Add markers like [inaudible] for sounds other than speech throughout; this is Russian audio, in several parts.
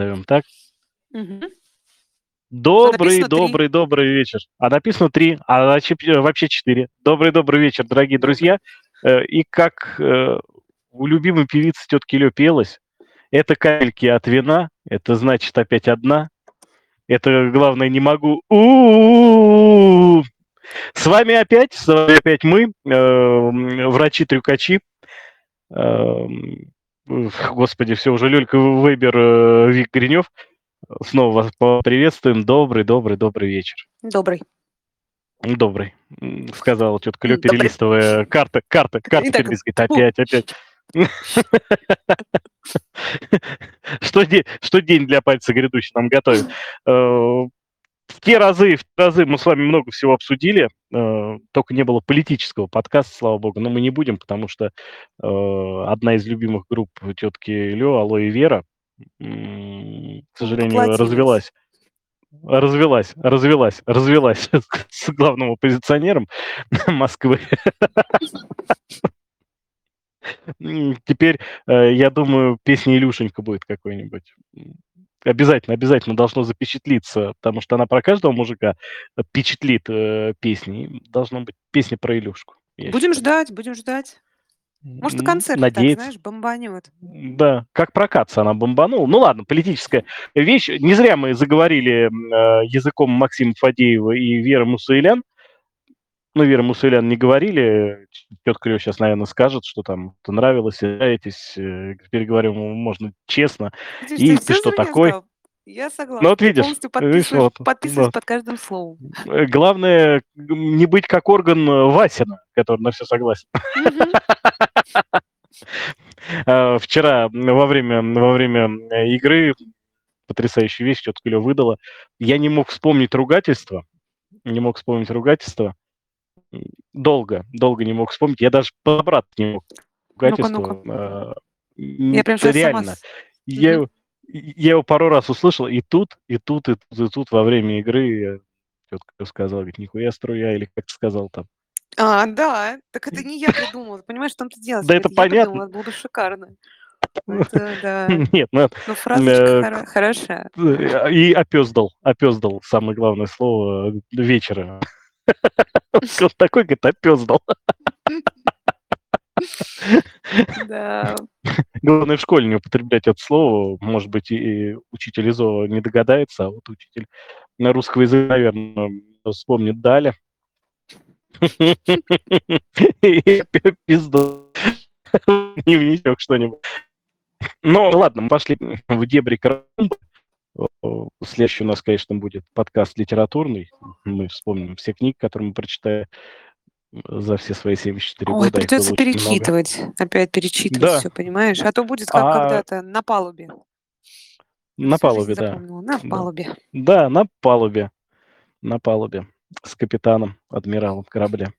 назовем так. Мгм. Добрый, написано три. добрый, добрый вечер. А написано три, а вообще, вообще четыре. Добрый, добрый вечер, дорогие Добрый. друзья. Э, И как э, у любимой певицы тетки Лё пелось, это капельки от вина, это значит опять одна. Это главное не могу. У-у-у-у. С вами опять, с вами опять мы, э, врачи-трюкачи. Э, Господи, все уже Лёлька Вейбер, э, Вик Гринев. Снова вас приветствуем. Добрый, добрый, добрый вечер. Добрый. Добрый, сказала тетка Добрый. перелистывая карты, карты, карты так, перелистывает. Опять, опять. [laughs] Что день, что день для пальца грядущий нам готовит. Э, В те разы, в те разы мы с вами много всего обсудили, э, только не было политического подкаста, слава богу, но мы не будем, потому что э, одна из любимых групп тетки Лё, Алоэ Вера, м, к сожалению, Поплатилась. развелась. Развелась, развелась, развелась [laughs] с главным оппозиционером Москвы. [laughs] Теперь, э, я думаю, песня Илюшенька будет какой-нибудь. Обязательно, обязательно должно запечатлиться, потому что она про каждого мужика впечатлит э, песни. Должна быть песня про Илюшку. Будем считаю. ждать, будем ждать. Может, на М, концерте, так, Надеяться. знаешь, бомбанет. Да, как прокатца она бомбанула. Ну ладно, политическая вещь. Не зря мы заговорили э, языком Максима Фадеева и Веры Мусаилян. Ну, Вера Мусаилян не говорили. Тетка Лё сейчас, наверное, скажет, что там это нравилось, нравитесь. Э, Теперь говорю, ему можно честно. Ты, И ты всё что такой? сказал. Я согласна. Ну вот Ты видишь, полностью видишь, подписываешь, вот, подписываешь да. под каждым словом. Э, Главное не быть как орган э, Васина, который на все согласен. [laughs] А, Вчера во время, во время э, игры потрясающую вещь тетка Лё выдала. Я не мог вспомнить ругательство. Не мог вспомнить ругательство. Долго, долго не мог вспомнить. Я даже подобрать не мог Ну-ка, ругательство. ну-ка. А, Я прям сама... Реально. с- Я, его- я его пару раз услышал, и тут, и тут, и тут, и тут во время игры тетка сказала, говорит, нихуя струя, или как ты сказал там. А, да. Так это не я [laughs] придумала. Понимаешь, в том-то дело, Да это я понятно. это было бы шикарно. [laughs] Это, да. Нет, ну, Ну, фразочка э, хоро- хорошая. э, и опездал, опездал, самое главное слово э, вечера. Он такой, говорит, опездал. Да. Главное в школе не употреблять это слово. Может быть, и учитель ИЗО не догадается, а вот учитель на русского языка, наверное, вспомнит Даля. [laughs] Пизду. Дневничок что-нибудь. Ну, ладно, мы пошли в дебри карамбы. О, Следующий у нас, конечно, будет подкаст литературный. Мы вспомним все книги, которые мы прочитали за все свои 74 Ой, года. придется очень много. перечитывать. Опять перечитывать Да. все, понимаешь? А то будет как А когда-то на палубе. на Всю палубе, да. запомнила. На Да. палубе. Да, на палубе. На палубе. С капитаном, адмиралом корабля.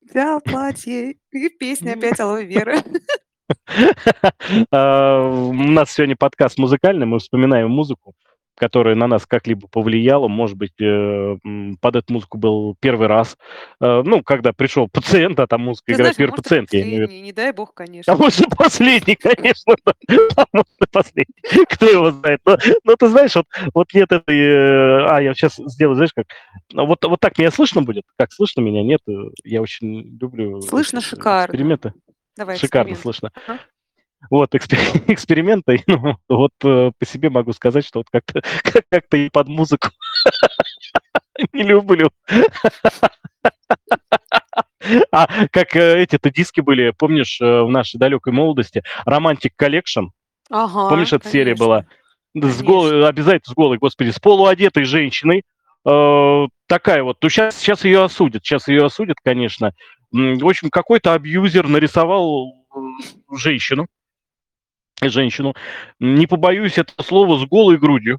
Взял платье. И песня опять алоэ Вера. [laughs] А, У нас сегодня подкаст музыкальный, мы вспоминаем музыку, которая на нас как-либо повлияла. Может быть, э, под эту музыку был первый раз. Э, Ну, когда пришел пациент, а там музыка Ты играет знаешь, а первый может, пациент, я имею. Не дай бог, А конечно. может, и последний, конечно. А может, последний. Кто его знает. Но, но ты знаешь, вот, вот нет этой... э, А, я сейчас сделаю, знаешь, как... ну, Вот, вот так меня слышно будет? Как слышно меня? Нет. Я очень люблю Слышно шикарно. эксперименты. Давай Шикарно эксперимент. слышно. Ага. Вот, экспер- [laughs] эксперименты. [laughs] Ну, вот э, по себе могу сказать, что вот как-то как- [laughs] как-то и под музыку не люблю. А как э, эти-то диски были, помнишь, э, в нашей далекой молодости, Romantic Collection, Ага, помнишь, эта серия была? С голой, обязательно с голой, господи, с полуодетой женщиной. Э, такая вот. Ну, сейчас, сейчас ее осудят. Сейчас ее осудят, конечно. В общем, какой-то абьюзер нарисовал женщину. Женщину. Не побоюсь этого слова с голой грудью.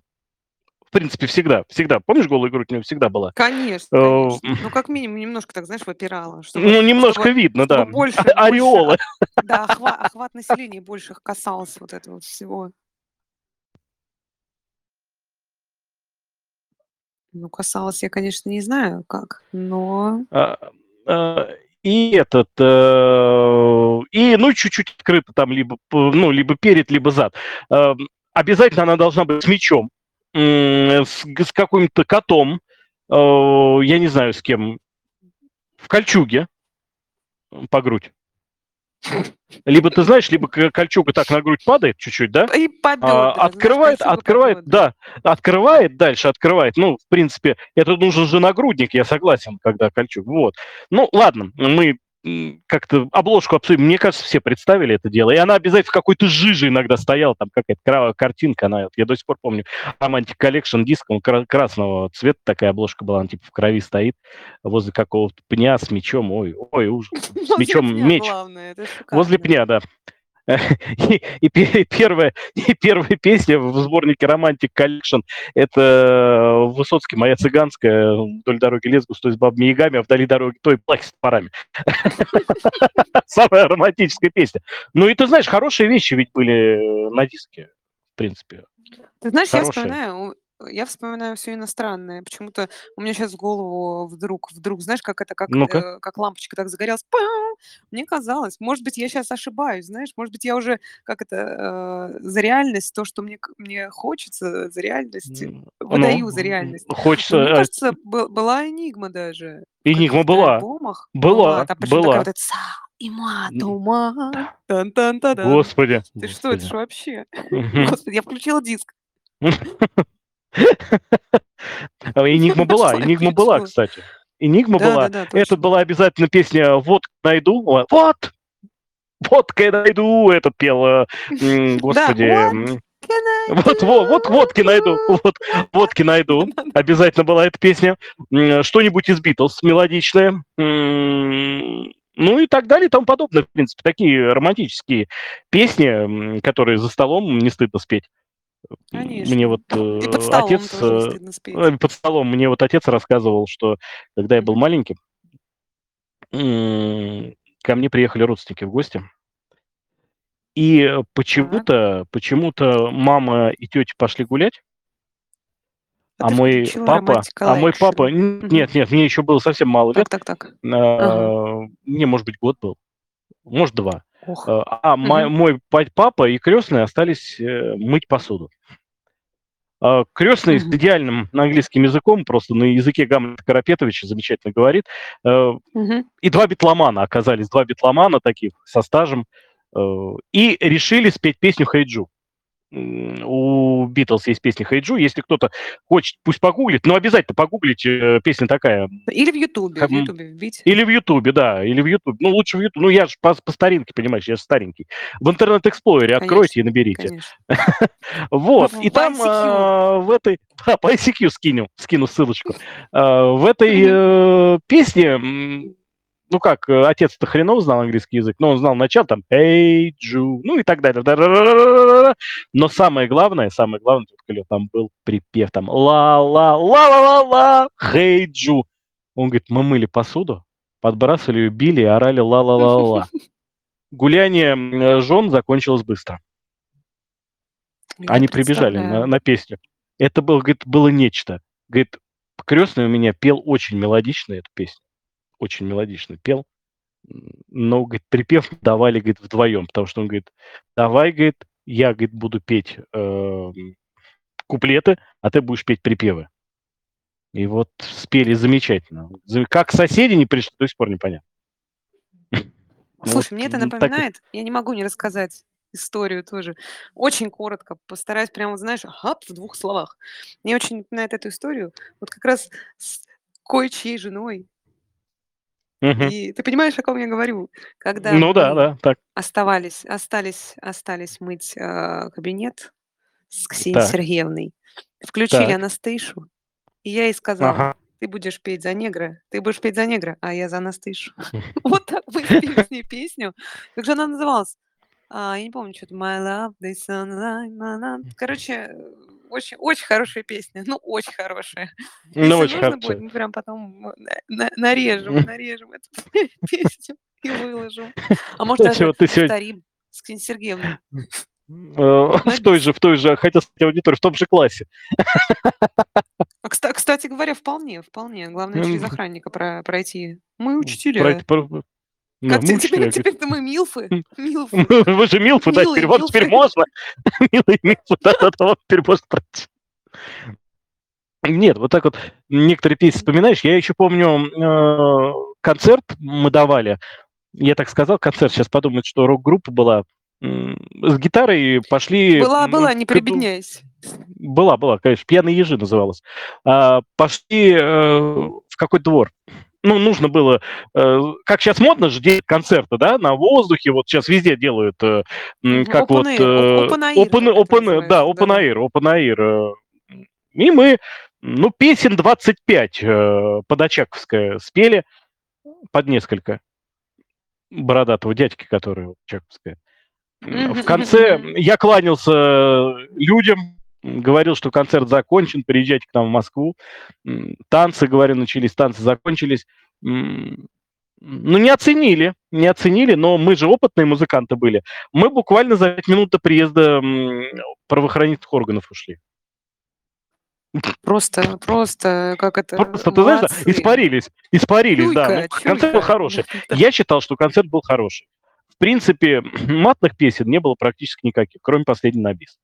В принципе, всегда. Всегда. Помнишь, голая грудь у нее всегда была? Конечно, Э, конечно. Ну, как минимум, немножко так, знаешь, выпирала. Чтобы, Ну, немножко чтобы, видно, чтобы да. больше, [laughs] Ореолы. больше, да, охват, охват населения больше касался вот этого всего. Ну, касалась я, конечно, не знаю как, но... А, а, И этот, э, и, ну, чуть-чуть открыто там, либо, ну, либо перед, либо зад. Э, обязательно она должна быть с мячом, м, с, с каким-то котом, э, я не знаю с кем, в кольчуге по грудь. Либо ты знаешь, либо кольчуга так на грудь падает чуть-чуть, да? И по А, бедрам, знаешь, открывает, открывает, бедрам. да, открывает, дальше открывает. Ну, в принципе, это нужен же нагрудник, я согласен, когда кольчуг. Вот. Ну, ладно, мы как-то обложку обсудим. Мне кажется, все представили это дело. И она обязательно в какой-то жиже иногда стояла, там какая-то картинка, она, я до сих пор помню, Romantic Collection диск, он кра- красного цвета такая обложка была, она типа в крови стоит, возле какого-то пня с мечом, ой, ой, ужас. [laughs] С мечом меч. Возле пня, да. И, и пе- первая, и первая песня в сборнике Romantic Collection это Высоцкий, моя цыганская, вдоль дороги лес густой с бабами ягами, а вдали дороги той плахи с топорами. [laughs] Самая романтическая песня. Ну и ты знаешь, хорошие вещи ведь были э, на диске, в принципе. Ты знаешь, я вспоминаю, я вспоминаю все иностранное. Почему-то у меня сейчас в голову вдруг, вдруг, знаешь, как это, как, Ну-ка. э, как лампочка так загорелась. Пау! Мне казалось, может быть, я сейчас ошибаюсь, знаешь, может быть, я уже, как это, э, за реальность, то, что мне, к- мне хочется, за реальность, М, выдаю ну, за реальность. Хочется... Мне э, кажется, был- была Энигма даже. в Энигма каких-то была. альбомах. Была, Там причем такая была. вот эта «Са и ма М. туман, тан-тан-та-дан». Господи. Ты что, это господи. ж вообще? Господи, я включила диск. [laughs] А Энигма была, Энигма была, кстати. Энигма была. Это была обязательно песня «Вот найду». Вот! Водка найду, этот пел, э, господи. Вот, вот, вот, водки найду, вот, водки найду. Обязательно была эта песня. Что-нибудь из Битлз мелодичное. Ну и так далее и тому подобное. В принципе, такие романтические песни, которые за столом не стыдно спеть. Конечно. Мне вот [laughs] И э, под столом отец... э, э, Под столом мне вот отец рассказывал, что когда я был маленьким, ко мне приехали родственники в гости. И э, почему-то, почему-то мама и тетя пошли гулять, А а ты мой папа, а мой папа, нет, нет, мне еще было совсем мало лет, Так, так, так. а, мне, может быть, год был, может, два. Ох. А а мой па- папа и крестный остались э, мыть посуду. А, Крестный с идеальным английским языком, просто на языке Гамлета Карапетовича замечательно говорит. Э. И два битломана оказались, два битломана таких со стажем. э, И решили спеть песню «Хейджу». У Битлз есть песня «Хейджу». Если кто-то хочет, пусть погуглит. Но обязательно погуглите. э, Песня такая. Или в Ютубе. В. Ютубе вбить. Или в Ютубе, да. Или в Ютубе. Ну, лучше в Ютубе. Ну, я же по, по старинке, понимаешь, я же старенький. В интернет-эксплойере откройте и наберите. [laughs] Вот, и там а, в этой... [laughs] Да, по ICQ скину, скину ссылочку. [laughs] А, В этой э, песне, ну как, э, отец-то хреново знал английский язык, но он знал начало, там, hey, Jew, ну и так далее. Но самое главное, самое главное, Клё, там был припев, там, ла-ла-ла-ла-ла-ла, hey, Jew. Он говорит, мы мыли посуду, подбрасывали ее, били и орали ла-ла-ла-ла. Гуляние м, жен закончилось быстро. Они прибежали на, на песню. Это было, говорит, было нечто. Говорит, крестный у меня пел очень мелодично эту песню. Очень мелодично пел. Но, говорит, припев давали, говорит, вдвоем. Потому что он говорит, давай, говорит, я, говорит, буду петь эм, куплеты, а ты будешь петь припевы. И вот спели замечательно. За- Как соседи не пришли, до сих пор непонятно. [laughs] Слушай, Вот, мне это так- напоминает, я не могу не рассказать историю тоже. Очень коротко, постараюсь прямо, вот знаешь, хап, в двух словах. Мне очень напоминает эту историю, вот как раз с кое-чьей женой. Мгм. И ты понимаешь, о ком я говорю? Когда Ну да, мы да, так. оставались, остались, остались мыть э, кабинет с Ксенией Так. Сергеевной, включили Так. Анастейшу, и я ей сказала, Ага. ты будешь петь за негра, ты будешь петь за негра, а я за Анастейшу. [laughs] Вот так мы спели с ней песню. Как же она называлась? А, я не помню, что-то My love, the sunlight, my love. Короче, очень, очень хорошая песня. Ну, очень хорошая. Ну, Если очень нужно хорошо. будет, мы прям потом э, на- на- нарежем, нарежем эту [laughs] песню и выложим. А может, даже повторим с Ксенией Сергеевной. Э, В той же, в той же, хотел сказать, аудитории, в том же классе. А, кста- Кстати говоря, вполне, вполне. Главное, через охранника про- пройти. Мы учителя. Ну, Как мы теперь, учителя, теперь-то мы милфы. Милфы. [laughs] говорит, Вы же Милфы, да, теперь вот теперь Милфы. можно. [laughs] Милые Милфы, да, да, да, вот теперь можно. Нет, вот так вот некоторые песни вспоминаешь. Я еще помню, э, концерт мы давали. Я так сказал, концерт. Сейчас подумают, что рок-группа была. С гитарой пошли... Была, была, не прибедняйся. Была, была, конечно. «Пьяные ежи» называлась. А, Пошли э, в какой двор. Ну, нужно было... э, Как сейчас модно же делать концерты, да, на воздухе. Вот сейчас везде делают, э, как open вот... э, open air, open- open- Да, open да-да. air, open air. э. И мы, ну, песен 25 э, подочаковская спели под несколько бородатого дядьки, который Чаковская. В конце я кланялся людям, говорил, что концерт закончен, приезжайте к нам в Москву. Танцы, говорю, начались, танцы закончились. Ну, не оценили, не оценили, но мы же опытные музыканты были. Мы буквально за пять минут до приезда правоохранительных органов ушли. Просто, просто, как это, Просто, ты знаешь, да, испарились, испарились, да. Чуйка, Ну, концерт был чуйка. хороший. [laughs] Я считал, что концерт был хороший. В принципе, [clears throat] матных песен не было практически никаких, кроме последней на бис.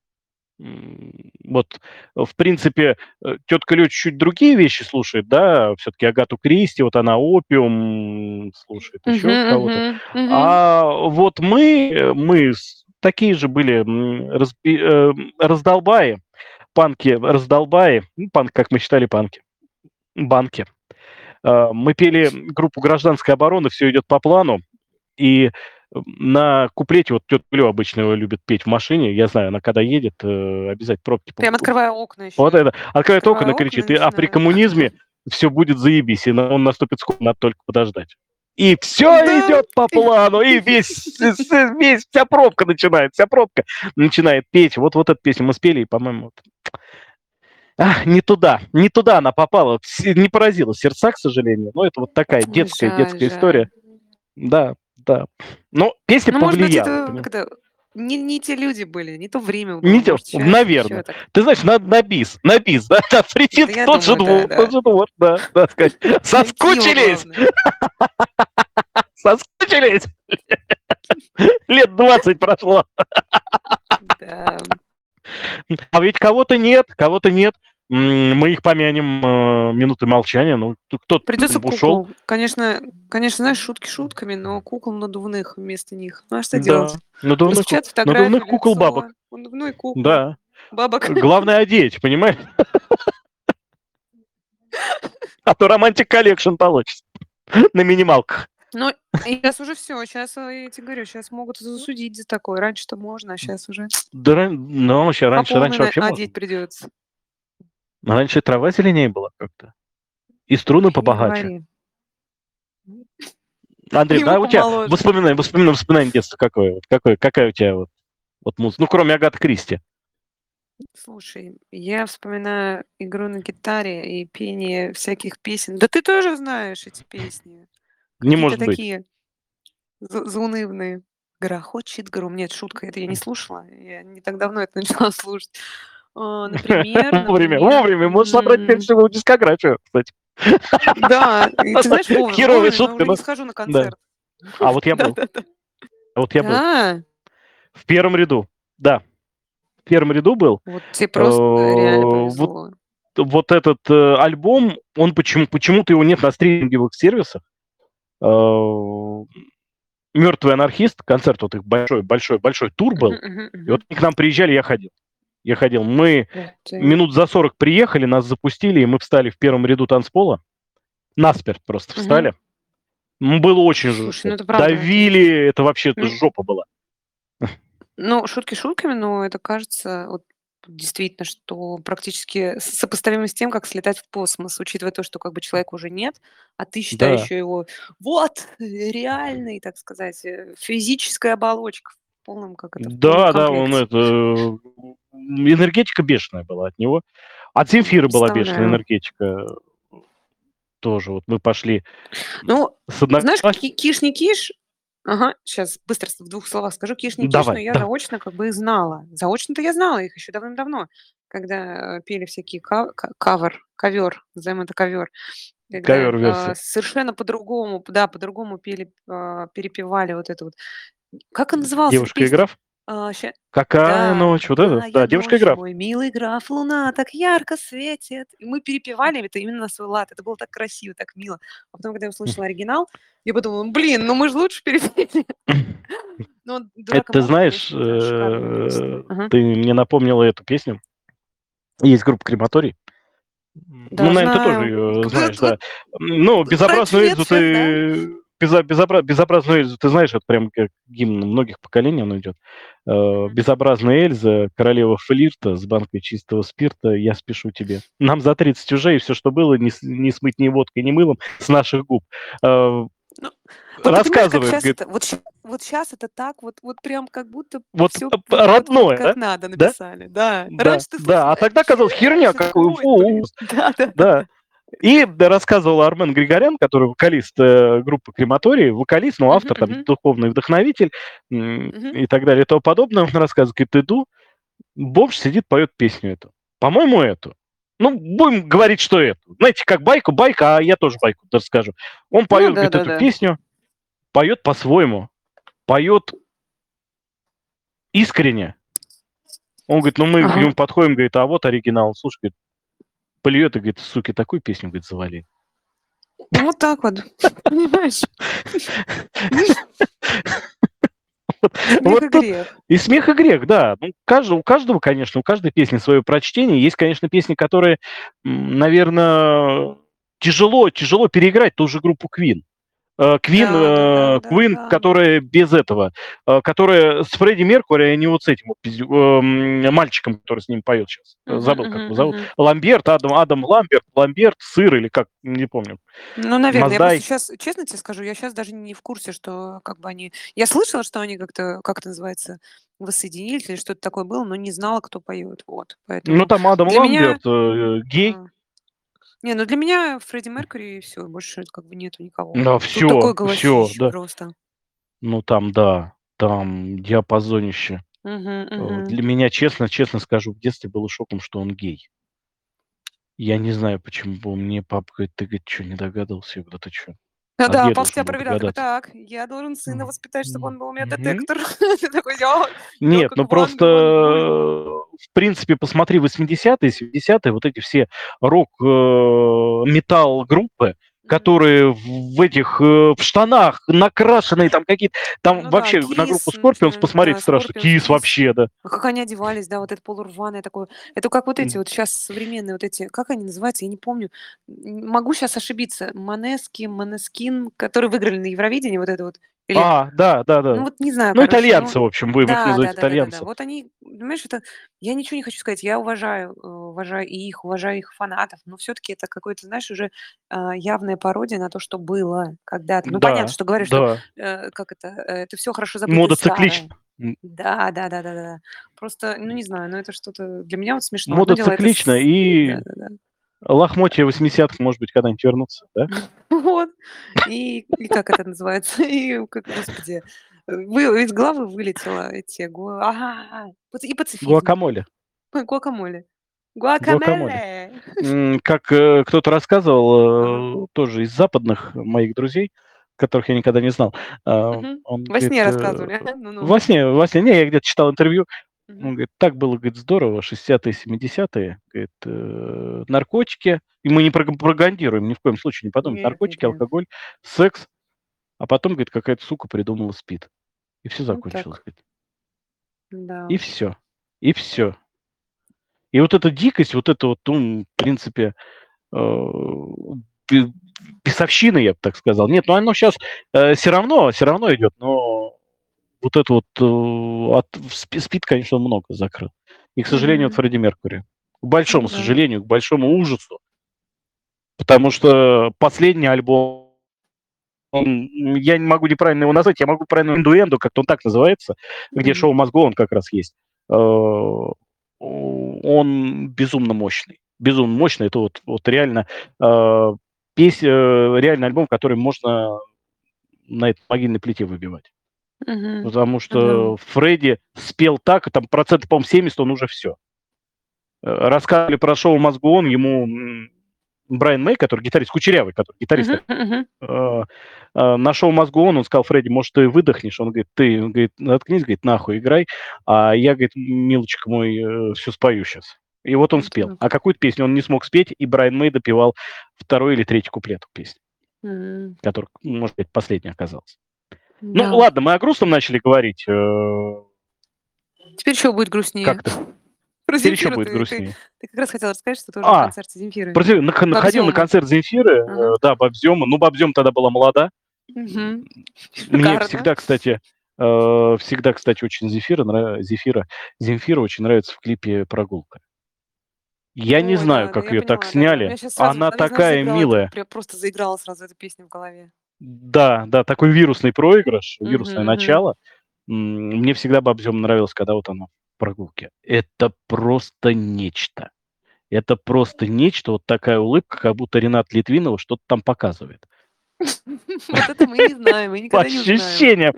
Вот, э, в принципе, э, тетка Лё чуть-чуть другие вещи слушает, да, все-таки Агату Кристи, вот она опиум слушает, еще Мгм, кого-то. мгм, мгм. А вот мы, э, мы такие же были разби- раздолбаи, панки раздолбаи, ну, панк, как мы считали, панки, банки. Мы пели группу «Гражданская оборона», все идет по плану, и на куплете, вот тетя Лё обычно его любит петь в машине, я знаю, она когда едет, э, обязательно пробки. Прям открывая окна еще. Вот это. Открывает окна, Открываю кричит, окна и а при коммунизме все будет заебись, и он наступит скоро, надо только подождать. И все Да. идет по плану, и весь, [laughs] весь, вся пробка начинает, вся пробка начинает петь. Вот, вот эту песню мы спели, и, по-моему, вот. А, не туда, не туда она попала, не поразила сердца, к сожалению. Но это вот такая детская, жаль, детская жаль. история. Да, да. Но песня Ну, может быть, повлияла. это, не, не те люди были, не то время было. Не те- может, щас наверно. ещё так. Ты знаешь, на, на бис, на бис, да, да, прийти Да тот же думаю, двор, да, тот же двор, да, да, сказать, [laughs] соскучились, [laughs] соскучились, [laughs] лет 20 прошло, Да. а ведь кого-то нет, кого-то нет, мы их помянем э, минуты молчания, ну, кто-то Придется ушел, кукол. Конечно, конечно, знаешь, шутки шутками, но кукол надувных вместо них. Ну а что да, делать? надувных, Распечатать надувных кукол лицо, бабок, Надувной кукол. да, Бабок. [laughs] главное одеть, понимаешь, а то Romantic Collection получится на минималках. Ну, сейчас уже все. Сейчас, я тебе говорю, сейчас могут засудить за такое. Раньше-то можно, а сейчас уже Да, ну, вообще, раньше, раньше вообще можно. одеть придется. А Раньше трава зеленее была как-то. И струны побогаче. Андрей, да, у тебя помоложе. воспоминание, воспоминание, воспоминание детства какое? Вот какое, какая у тебя вот, вот музыка? Ну, кроме Агаты Кристи. Слушай, я вспоминаю игру на гитаре и пение всяких песен. Да ты тоже знаешь эти песни. Не может быть. такие за- заунывные. Грохочет гром. Нет, шутка, это я не слушала. Я не так давно это [laughs] начала слушать. А, Например, [laughs] Вовремя, вовремя. Можешь собрать всю дискографию, кстати. Да, [laughs] ты знаешь, Херовая шутка, но- не схожу на концерт. А вот я был. А вот я был. Да, В первом ряду. Да. В первом ряду был. вот тебе просто реально Э, повезло. Вот этот э, альбом, он почему, почему-то его нет на стриминговых сервисах. Мертвый анархист, концерт вот их большой, большой, большой тур был. И вот они к нам приезжали, я ходил. Я ходил. Мы минут за 40 приехали, нас запустили, и мы встали в первом ряду танцпола. Насмерть просто встали. М, Было очень Слушай, жестко. ну это правда. Давили, это вообще М. жопа была. Ну, шутки шутками, но это кажется вот действительно, что практически сопоставимо с тем, как слетать в космос, учитывая то, что как бы человека уже нет, а ты считаешь Да. еще его вот реальный, так сказать, э, физическая оболочка в полном как это в Да, да, он это... Энергетика бешеная была от него. От Земфира была бешеная энергетика. Тоже вот мы пошли Ну, с одной... знаешь, ки- киш не киш. Ага, сейчас быстро в двух словах скажу. Киш не киш, но Давай, я да. заочно как бы знала. Заочно-то я знала их еще давным-давно, когда э, пели всякие ка- ка- кавер, ковер, назовем это ковер. Когда, Кавер-версия. а, совершенно по-другому, да, по-другому пели, а, перепевали вот это вот. Как он назывался, Девушка и граф? А, ща Какая Да, ночь? Вот это? какая Да, девушка и ночь, граф. мой милый граф, луна так ярко светит. И мы перепевали это именно на свой лад. Это было так красиво, так мило. А потом, когда я услышала оригинал, я подумала: "Блин, ну мы же лучше перепели". [laughs] Ну, Это "Дурак и ты молод", знаешь, э, ты мне напомнила эту песню. Есть группа "Крематорий". Да, ну, наверно, ты тоже Вот знаешь, да. Ну, "Безобразную Эльзу" да? ты безобра "Безобразную Эльзу" ты знаешь, это прям как гимн многих поколений он идёт. Э. "Безобразная Эльза, королева флирта с банкой чистого спирта, я спешу тебе. Нам за 30 уже, и всё, что было, не не смыть ни водкой, ни мылом с наших губ". Э, Ну, вот как рассказывает, щас говорит это вот вот щас это так вот вот прям как будто Вот, вот родное, как да? надо Да? написали. Да. Да, Раньше ты слушал: да, а "Да тогда казалось: херня, это какой такое, блин?" ужас. Да да да Да. Да. И да, рассказывал Армен Григорян, который вокалист, э, группы "Крематорий", вокалист, ну, автор, там, мгм. духовный вдохновитель, м, Мгм. и так далее, и тому подобное. Он рассказывает, говорит: "Иду, бомж сидит, поёт песню эту. По-моему, эту. Ну, будем говорить, что эту. Знаете, как байку, байка, а я тоже байку расскажу. Он Ну поёт, говорит, эту да-да-да. песню, поёт по-своему, поёт искренне. Он говорит: "Ну, мы к нему подходим, говорит, а вот оригинал". Слушай, говорит, плюет и говорит: "Суки, такую песню, говорит, завалили". Ну, вот так вот, понимаешь? Смех Вот и тут грех. и смех, и грех, да. Ну, каждого у каждого, конечно, у каждой песни своё прочтение. Есть, конечно, песни, которые, м, наверно, тяжело тяжело переиграть ту же группу Queen. Э, Queen, Да да да э, да да. которая без этого, э, которая с Фредди Меркьюри, а не вот с этим эм, мальчиком, который с ним поёт щас. Мгм Забыл, как мгм его зовут. мгм. Ламберт, Адам Адам Ламберт, Ламберт, Сыр или как, не помню. Ну, наверно. Я просто Маздай. щас, честно тебе скажу, я щас даже не в курсе, что как бы они Я слышала, что они как-то, как это называется, воссоединились или что-то такое было, но не знала, кто поёт. Вот. Ну, Поэтому там Адам для меня Ламберт, э, гей. А. Не, ну для меня Фредди Меркьюри и всё, больше как бы нету никого. Да, Тут такое всё, всё, голосище да. просто. Ну, там, да, там диапазонище. Мгм Э, мгм. для меня, честно честно скажу, в детстве было шоком, что он гей. Я не знаю, почему мне папа говорит: "Ты, говорит, чё, не догадывался?" Я говорю: "Да ты чё? А Да-да, я папа должен тебя проверял, такой: догадаться?" "Так, я должен сына воспитать, чтобы он был у меня детектор". [laughs] Ты такой: "Я я Нет, ну просто, Ван Гуль". э, в принципе, посмотри 80-е, 70-е, вот эти все рок, э, метал-группы, Мгм. Которые в этих, э, в штанах, накрашенные там какие-то. Там Ну да, вообще на группу Scorpions например, посмотреть да, страшно. Scorpions, Kiss. вообще, да. А как они одевались, да, вот это полурваное такое. Это как вот эти вот щас современные вот эти, как они называются, я не помню. Могу щас ошибиться. Måneskin, Måneskin, которые выиграли на Евровидении, вот это вот. Или А, да, ну да-да. вот не знаю, Ну, короче, ну итальянцы, в общем, будем их да называть да да да да да. Вот они, понимаешь, это я ничего не хочу сказать. Я уважаю, э, уважаю и их, уважаю их фанатов, но всё-таки это какой-то, знаешь, уже, а, явная пародия на то, что было когда-то. Ну, понятно, Да, что говорят, что, да. э, как это, э, это всё хорошо забытое Мода циклична. старое. М. Да да да да да да. Просто, ну, не знаю, но это что-то для меня вот смешно. Одно Мода дело это циклична, с и да-да-да. Лохмотья 80-х, может быть, когда-нибудь вернутся, да? [laughs] Вот. И и как это называется? И как, господи, вы из головы вылетело эти гуа ага, и пацифизм. Гуакамоле. Гуакамоле. Гуакамоле. Как, э, кто-то рассказывал, э, тоже из западных моих друзей, которых я никогда не знал. Мгм. он Во говорит, сне э, рассказывали. Ну-ну. во сне во сне, не, я где-то читал интервью. Он говорит: "Так было, говорит, здорово, 60-е, 70-е". Говорит, э, наркотики. И мы не пропагандируем, ни в коем случае не подумайте. Наркотики, алкоголь, секс. А потом, говорит, какая-то сука придумала СПИД. И всё Ну закончилось, так. говорит. И Да. всё. И всё. И вот эта дикость, вот это вот, ну, в принципе, э, бе бесовщина, я бы так сказал. Нет, ну оно щас, э, всё равно всё равно идёт, но вот это вот, э, от в спи СПИД, конечно, много закрыл. И, к сожалению, от Мгм. Фредди Меркьюри. К большому да. сожалению, к большому ужасу. Потому что последний альбом, он, я не могу неправильно его назвать, я могу правильно "Инуэндо", как-то он так называется, где Мгм. Шоу Go On как раз есть. Э, он безумно мощный. Безумно мощный. Это вот вот реально, э, песь э, реально альбом, который можно на этой могильной плите выбивать. Мгм. Потому что Фредди спел так, там процентов, по-моему, 70 он уже всё. Э, рассказывали про Шоу On, ему, Брайан Мэй, который гитарист, кучерявый, который гитарист, мгм. э, э, нашел мозгу он, он сказал, Фредди, может, ты выдохнешь? Он говорит, ты, он говорит, заткнись, говорит, нахуй играй, а я, говорит, милочка мой, все спою сейчас. И вот он спел. А какую-то песню он не смог спеть, и Брайан Мэй допевал второй или третий куплет песни, М, который, может быть, последний оказался. Ну, да. ладно, мы о грустном начали говорить. э, Теперь еще будет грустнее. Как-то. Про Теперь еще Земфиру будет ты, ты, грустнее. ты как раз хотела рассказать, что тоже на А, концерте Земфиры. Про Земфиру. Нах- Находил на концерт Земфиры, Ага. э, да, Бабзема. Ну, Бабзем тогда была молода. Мгм. Мне Шикарно. всегда, кстати, э, всегда, кстати, очень Зефира, нрав- Зефира, Земфира очень нравится в клипе «Прогулка». Я не Ой, знаю, да, как да, ее я так поняла, да, да. У сняли. меня сразу, Она знаешь, такая заиграла, милая. прям просто заиграла сразу эта песня в голове. Да, да, такой вирусный проигрыш, Мгм, вирусное мгм. начало. М, Мне всегда Бабзем нравилось, когда вот она в прогулке. Это просто нечто. Это просто нечто, вот такая улыбка, как будто Ренат Литвинова что-то там показывает. [laughs] Вот это мы не знаем, мы По никогда не узнаем. ощущениям,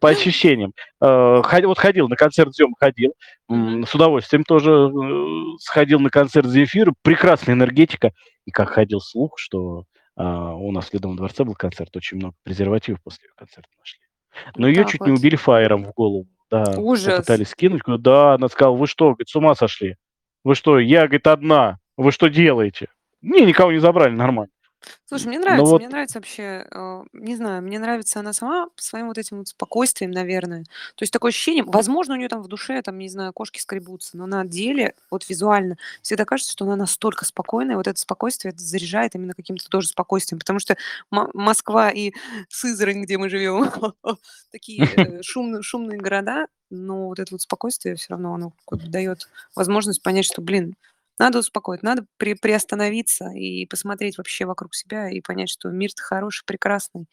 по ощущениям. Э, ход- Вот ходил на концерт Зем, ходил. М, Мгм. С удовольствием тоже э, сходил на концерт Земфиры. Прекрасная энергетика. И как ходил слух, что а, у нас в Ледовом дворце был концерт, очень много презервативов после ее концерта нашли. Но ее так чуть не вот. убили фаером в голову. Да, Ужас. попытались скинуть. Говорю, Да, она сказала, вы что, говорит, с ума сошли? Вы что, я, говорит, одна. Вы что делаете? Не, никого не забрали, нормально. Слушай, мне Ну нравится, вот, мне нравится вообще, э, не знаю, мне нравится она сама своим вот этим вот спокойствием, наверное. То есть такое ощущение, возможно, у нее там в душе, там, не знаю, кошки скребутся, но на деле, вот визуально, всегда кажется, что она настолько спокойная, вот это спокойствие это заряжает именно каким-то тоже спокойствием, потому что Мо- Москва и Сызрань, где мы живем, [laughs] такие э, [laughs] шумные, шумные города, но вот это вот спокойствие все равно, оно дает возможность понять, что, блин, надо успокоить, надо при, приостановиться и посмотреть вообще вокруг себя и понять, что мир-то хороший, прекрасный,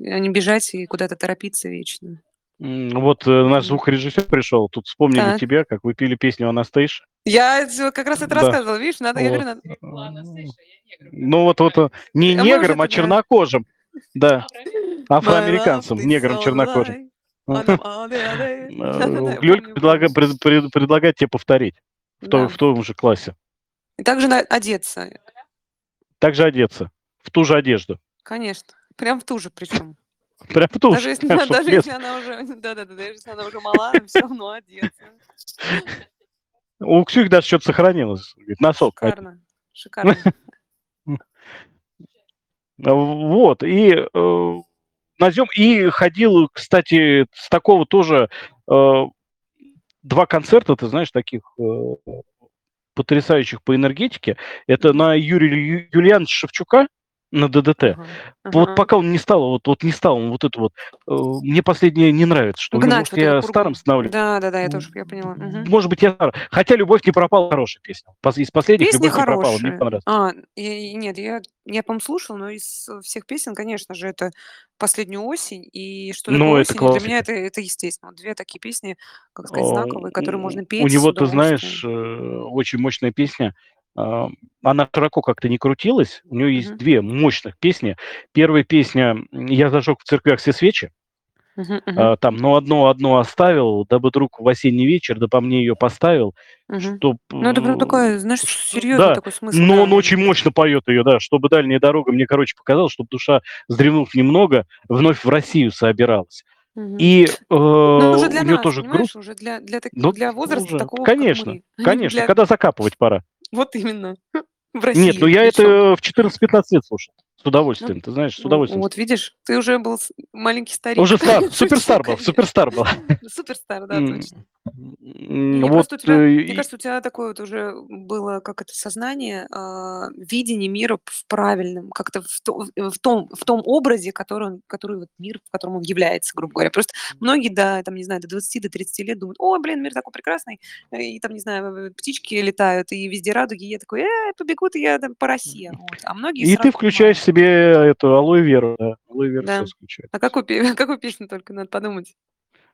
а не бежать и куда-то торопиться вечно. м, вот э, наш Мгм. звукорежиссер пришел, тут вспомнили Так. тебя, как вы пели песню «Анастейша». Я как раз это Да. рассказывала, видишь, надо, я Вот. говорю, надо... Ну вот, вот э, не А негром, а это, да. чернокожим. Да, is негром чернокожим. я Глюлька предлагает тебе повторить в, то- Да. в том же классе. И также на- одеться, Также одеться. В ту же одежду. конечно. Прям в ту же причем. Прям в ту Даже же. если, чтоб даже если она уже, [laughs] да-да-да, даже если она уже мала, все равно одеться. У Ксюхи даже что-то сохранилось. Говорит, носок. Шикарно, шикарно. [laughs] Вот. И э, назем. И ходил, кстати, с такого тоже э, два концерта, ты знаешь, таких э, потрясающих по энергетике. Это на Юрия Юлиановича Шевчука на ДДТ. Ага, Вот пока он не стал, вот, вот не стал он вот это вот. э, мне последнее не нравится, что у Гнать может, вот я пургу. старым становлюсь. Да-да-да, я тоже, я поняла. Мгм. Может быть, я старый. Хотя «Любовь не пропала» хорошая песня. Из последних Песни «Любовь не пропала», мне хорошие. понравилось. А, и нет, я, я, по-моему, слушала, но из всех песен, конечно же, это «Последнюю осень» и «Что такое Ну, это осень», для меня это, это естественно. Две такие песни, как сказать, знаковые, которые можно У петь с него, ты знаешь, э, очень мощная песня. А, Она широко как-то не крутилась. У него есть Мгм. две мощных песни. Первая песня «Я зажег в церквях все свечи». А, Там, но одно одно оставил, дабы друг в осенний вечер, да по мне ее поставил, мгм. чтоб... Ну, это прям э, такой, знаешь, серьезный да, такой смысл. Но да. он очень мощно поет ее, да, чтобы дальняя дорога, мне, короче, показалось, чтобы душа, вздремнув немного, вновь в Россию собиралась. Мгм. И э, Ну, уже для нее нас, тоже груз. уже для, для, так- Ну, для возраста уже. такого, Конечно, [laughs] конечно. Когда закапывать пора. Вот именно. [laughs] В России. Нет, ну я это в 14-15 лет слушал. С удовольствием, ты знаешь, с Ну, удовольствием. Вот видишь, ты уже был с- маленький старик. Уже стар, [laughs] суперстар был, конечно. суперстар был. [laughs] Суперстар, да, М, точно. м, Не, Вот, у тебя, э, мне и- кажется, у тебя такое вот уже было, как это, сознание, а, видение мира в правильном, как-то в, то- в том, в том образе, который, он- который вот мир, в котором он является, грубо говоря. Просто многие, до, там, не знаю, до 20, до 30 лет думают, о, блин, мир такой прекрасный, э, и там, не знаю, э, птички летают, и везде радуги, и я такой, э, побегут, и я там по России. Вот. А многие и сразу ты включаешь понимают. Себе эту алоэ веру, да, алоэ веру Да. сразу включаешь. А какую, [laughs] какую песню только, надо подумать.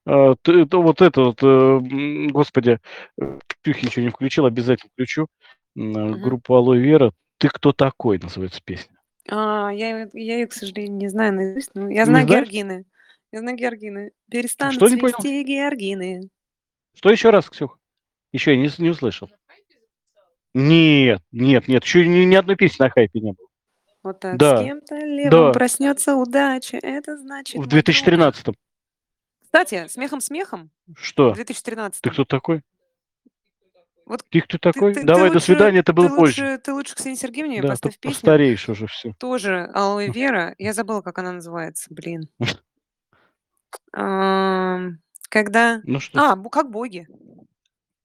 А, ты- то вот это вот, э, господи, э, Ксюхи еще не включил, обязательно включу. М, э, Мгм. Группу Алоэ Вера. Ты кто такой, называется песня. А, я, я ее, к сожалению, не знаю наизусть, но я знаю георгины. Я знаю георгины. Перестанут Что не цвести георгины. Что еще раз, Ксюх? Еще я не, не услышал. Нет, нет, нет, еще ни, ни одной песни на хайпе не было. Вот так. Да, С кем-то левым да, проснется удача. Это значит в мой друг. 2013-м. Кстати, смехом-смехом. Что? В Ты 2013 кто такой? Вот Ты кто ты, такой? ты, ты Давай, до лучше, свидания, это ты было позже. лучше, ты лучше Ксении Сергеевне Да, ты поставь песню. постареешь уже все. Тоже Алоэ Вера. Я забыла, как она называется, блин. [laughs] Ам, Когда... Ну что, А, бу- как боги.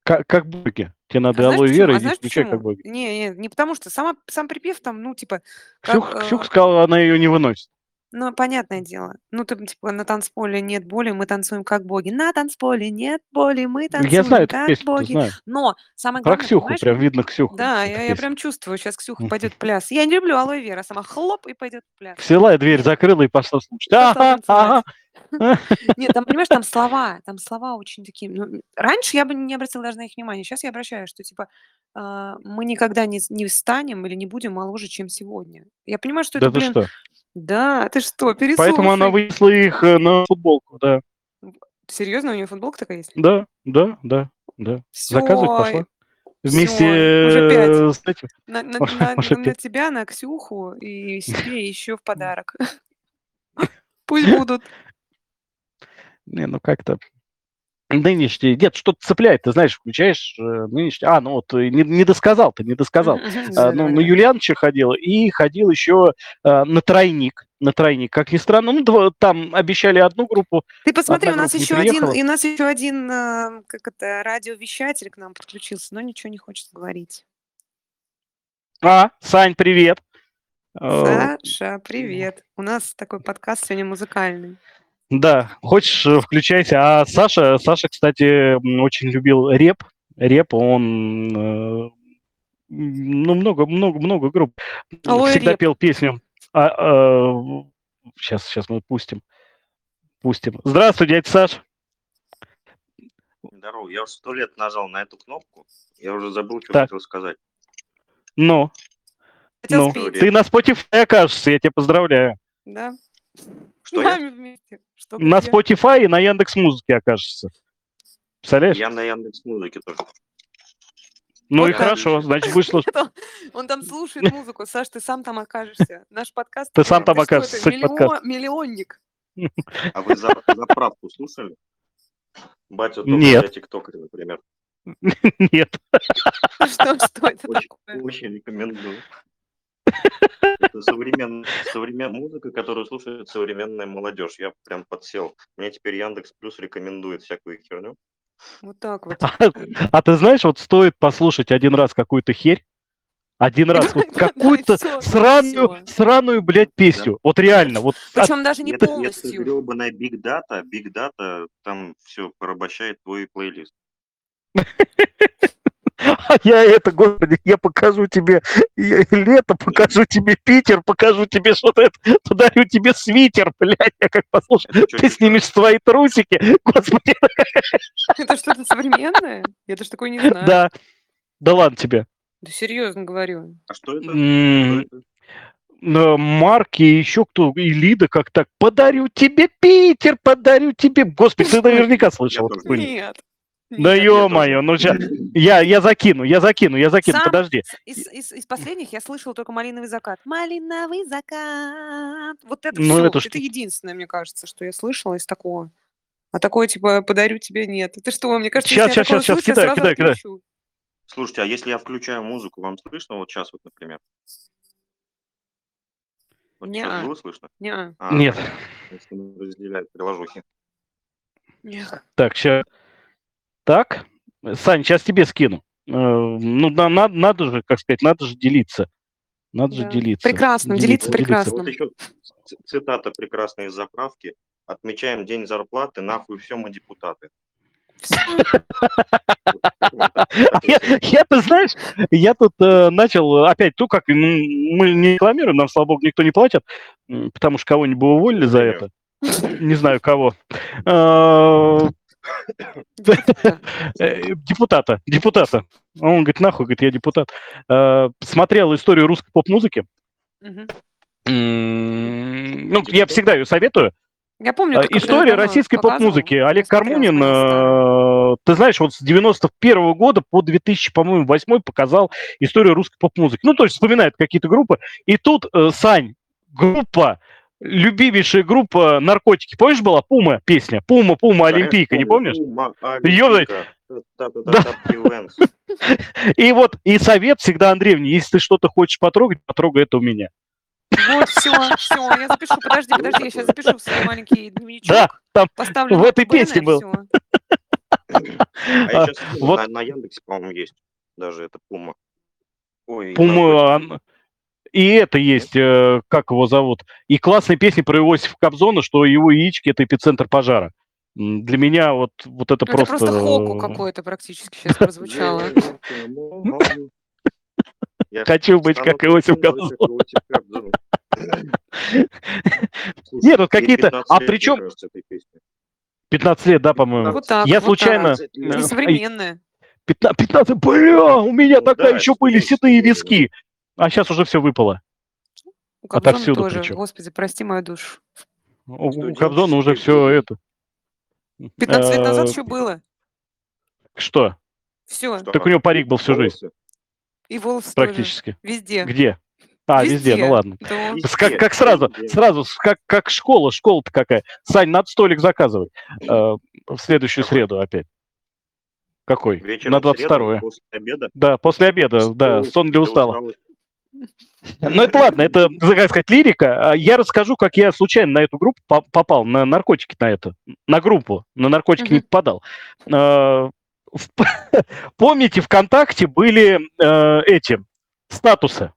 Как, как боги. Тебе А надо знаешь алоэ вера, А иди включай как боги. Не, не, не потому что сама, сам припев там, ну, типа, как, Ксюх, Ксюх э, сказала, она ее не выносит. Ну, понятное дело. Ну, ты, типа, на танцполе нет боли, мы танцуем как боги. На танцполе нет боли, мы Я танцуем знаю эту как песню, боги. знаю. Но самое Про главное, Ксюху, понимаешь, прям видно Ксюху. да, эта я, я песня. прям чувствую, сейчас Ксюха пойдет в пляс. Я не люблю алоэ вера, сама хлоп и пойдет в пляс. Взяла и дверь закрыла и пошла слушать. Пошла Ага, ага. танцевать. [laughs] Нет, там, понимаешь, там [laughs] слова, там слова очень такие. ну, раньше я бы не обратила даже на их внимание. Сейчас я обращаю, что типа а, мы никогда не, с- не встанем или не будем моложе, чем сегодня. Я понимаю, что Да это, ты блин, что? Да, ты что, Поэтому она переслушай. вынесла их э, на футболку, да. Серьезно, у нее футболка такая есть? Да, да, да, да. Все, Заказывать пошла. Вместе уже пять. э, с этим. На, на- Уже- на- уже на пять. тебя, на Ксюху и себе [laughs] еще в подарок. [laughs] Пусть будут. Не, ну как-то нынешний... Нет, что-то цепляет, ты знаешь, включаешь э, нынешний... А, ну вот, э, не, не досказал ты, не досказал. Ну, на. Юлиановича ходил и ходил еще а, на тройник. На тройник, как ни странно. Ну, там обещали одну группу, Ты посмотри, у нас еще один, и у нас еще один, как это, радиовещатель к нам подключился, но ничего не хочет говорить. А, Сань, привет. Э, Саша, привет. У нас такой подкаст сегодня музыкальный. Да, хочешь, э, включайся. А Саша, Саша, кстати, очень любил реп. Реп, он, э, ну, много, много, много групп. Алоэ Всегда реп. пел песню. сейчас, сейчас мы пустим. Пустим. Здравствуй, дядя Саш. Здорово, я уже сто лет нажал на эту кнопку, я уже забыл, что Так. хотел сказать. Ну, Хотел ну, спеть, ты на Spotify окажешься, я тебя поздравляю. да? Что я? Нами вместе. Что На где? Spotify и на Яндекс Музыке окажешься. Представляешь? Я на Яндекс Музыке тоже. Ну Вот и так. хорошо, [laughs] значит, будешь слушать. [laughs] Он- там слушает музыку. Саш, ты сам там окажешься. Наш подкаст. Ты сам там окажешься, Миллионник. А вы за, заправку слушали? Батя только Нет. для тиктокера, например. [laughs] Нет. Что, что это Очень, такое? очень рекомендую. Это современная, современная музыка, которую слушает современная молодежь. Я прям подсел. Мне теперь Яндекс Плюс рекомендует всякую херню. Вот так вот. А, а ты знаешь, вот стоит послушать один раз какую-то херь, один раз вот какую-то сраную, сраную, блядь, песню. Вот реально, вот от- Причем даже не это полностью. гребаная Big Data, Big Data там все порабощает твой плейлист. [laughs] А я это, господи, я покажу тебе я лето, покажу тебе Питер, покажу тебе что-то, это, подарю тебе свитер, блядь, я как послушаю. Чё, Ты снимешь свои трусики, господи, Это что-то современное? Я даже такое не знаю. да. Да ладно тебе. Да серьезно говорю. А что это? М, Марк и еще кто, и Лида как так, подарю тебе Питер, подарю тебе. Господи, ты наверняка слышал. Нет. Да ё-моё, ну ща- [laughs] я, я закину, я закину, я закину, Сам- подожди. Из, из- из последних я слышала только «Малиновый закат». «Малиновый закат». Вот это Ну, все. это Это, что? единственное, мне кажется, что я слышала из такого. А такое, типа, «Подарю тебе» нет. Это что, мне кажется, Щас, если я щас, такое щас, щас, слышу, я кидай, сразу кидай, кидай. отключу. Слушайте, а если я включаю музыку, вам слышно вот сейчас вот, например? Вот Неа. сейчас было слышно? Неа. А, Нет. Если мы разделяем приложухи. Неа. Так, сейчас. Так, Сань, сейчас тебе скину. Э, Ну, на- на- надо же, как сказать, надо же делиться. Надо же Да. делиться. Прекрасно, делиться прекрасно. Вот еще цитата прекрасная из заправки. Отмечаем день зарплаты, нахуй все мы депутаты. [laughs] Я, ты знаешь, я тут э, начал опять, ну как, ну, мы не рекламируем, нам, слава богу, никто не платит, потому что кого-нибудь уволили за это. Не знаю кого. [laughs] Э, Депутата. э, Депутата. Он говорит, нахуй, говорит, я депутат. Э, Смотрел историю русской поп-музыки. Ну, я всегда ее советую. Я помню, когда История российской поп-музыки. Олег Кармунин э, ты знаешь, вот с 91 года по 2000, по-моему, 8 показал историю русской поп-музыки. Ну, то есть вспоминает какие-то группы. И тут, э, Сань, группа, любимейшая группа «Наркотики». Помнишь, была Пума песня? Пума, Пума, Олимпийка, не помнишь? Ёбать. [laughs] И вот, и совет всегда Андреевне, если ты что-то хочешь потрогать, потрогай это у меня. Вот, все, все, я запишу. Подожди, подожди, я сейчас запишу свой маленький дневничок. Да, там Поставлю в этой песне был. А я сейчас вот. на, на Яндексе, по-моему, есть даже это Пума. Ой, Пума, и это есть, э, как его зовут, и классная песня про Иосифа Кобзона, что его яички – это эпицентр пожара. Для меня вот, вот это Это просто... просто хоку какое-то практически сейчас прозвучало. [laughs] Я Хочу быть как Иосиф Кобзон. [laughs] Нет, вот какие-то- 15 а причем- мне кажется, этой песне. 15 лет, да, по-моему? Вот так, Я вот случайно... так. Несовременная. 15, 15, бля, у меня Ну тогда да, еще были седые виски. А сейчас уже все выпало. У Кобзона Отовсюду тоже. причем. Господи, прости мою душу. У, у Кобзона уже все это... 15 лет назад Э, еще было. Что? Все. Что, Так у него парик был всю жизнь? И волосы тоже. практически. Везде. Где? А, везде, ну ладно. Да. Везде. С- Как, как сразу, Везде. сразу, как, как школа, школа-то какая. Сань, надо столик заказывать. Э, в следующую Какой? среду опять. Какой? Вечером На в среду 22 После обеда. Да, после обеда, да, Устал- сон для для усталых. Ну, это ладно, это, как сказать, лирика. А Я расскажу, как я случайно на эту группу по- попал, на наркотики на это, на группу, на наркотики не Мгм. попадал. В- [laughs] Помните, ВКонтакте были э, эти статусы?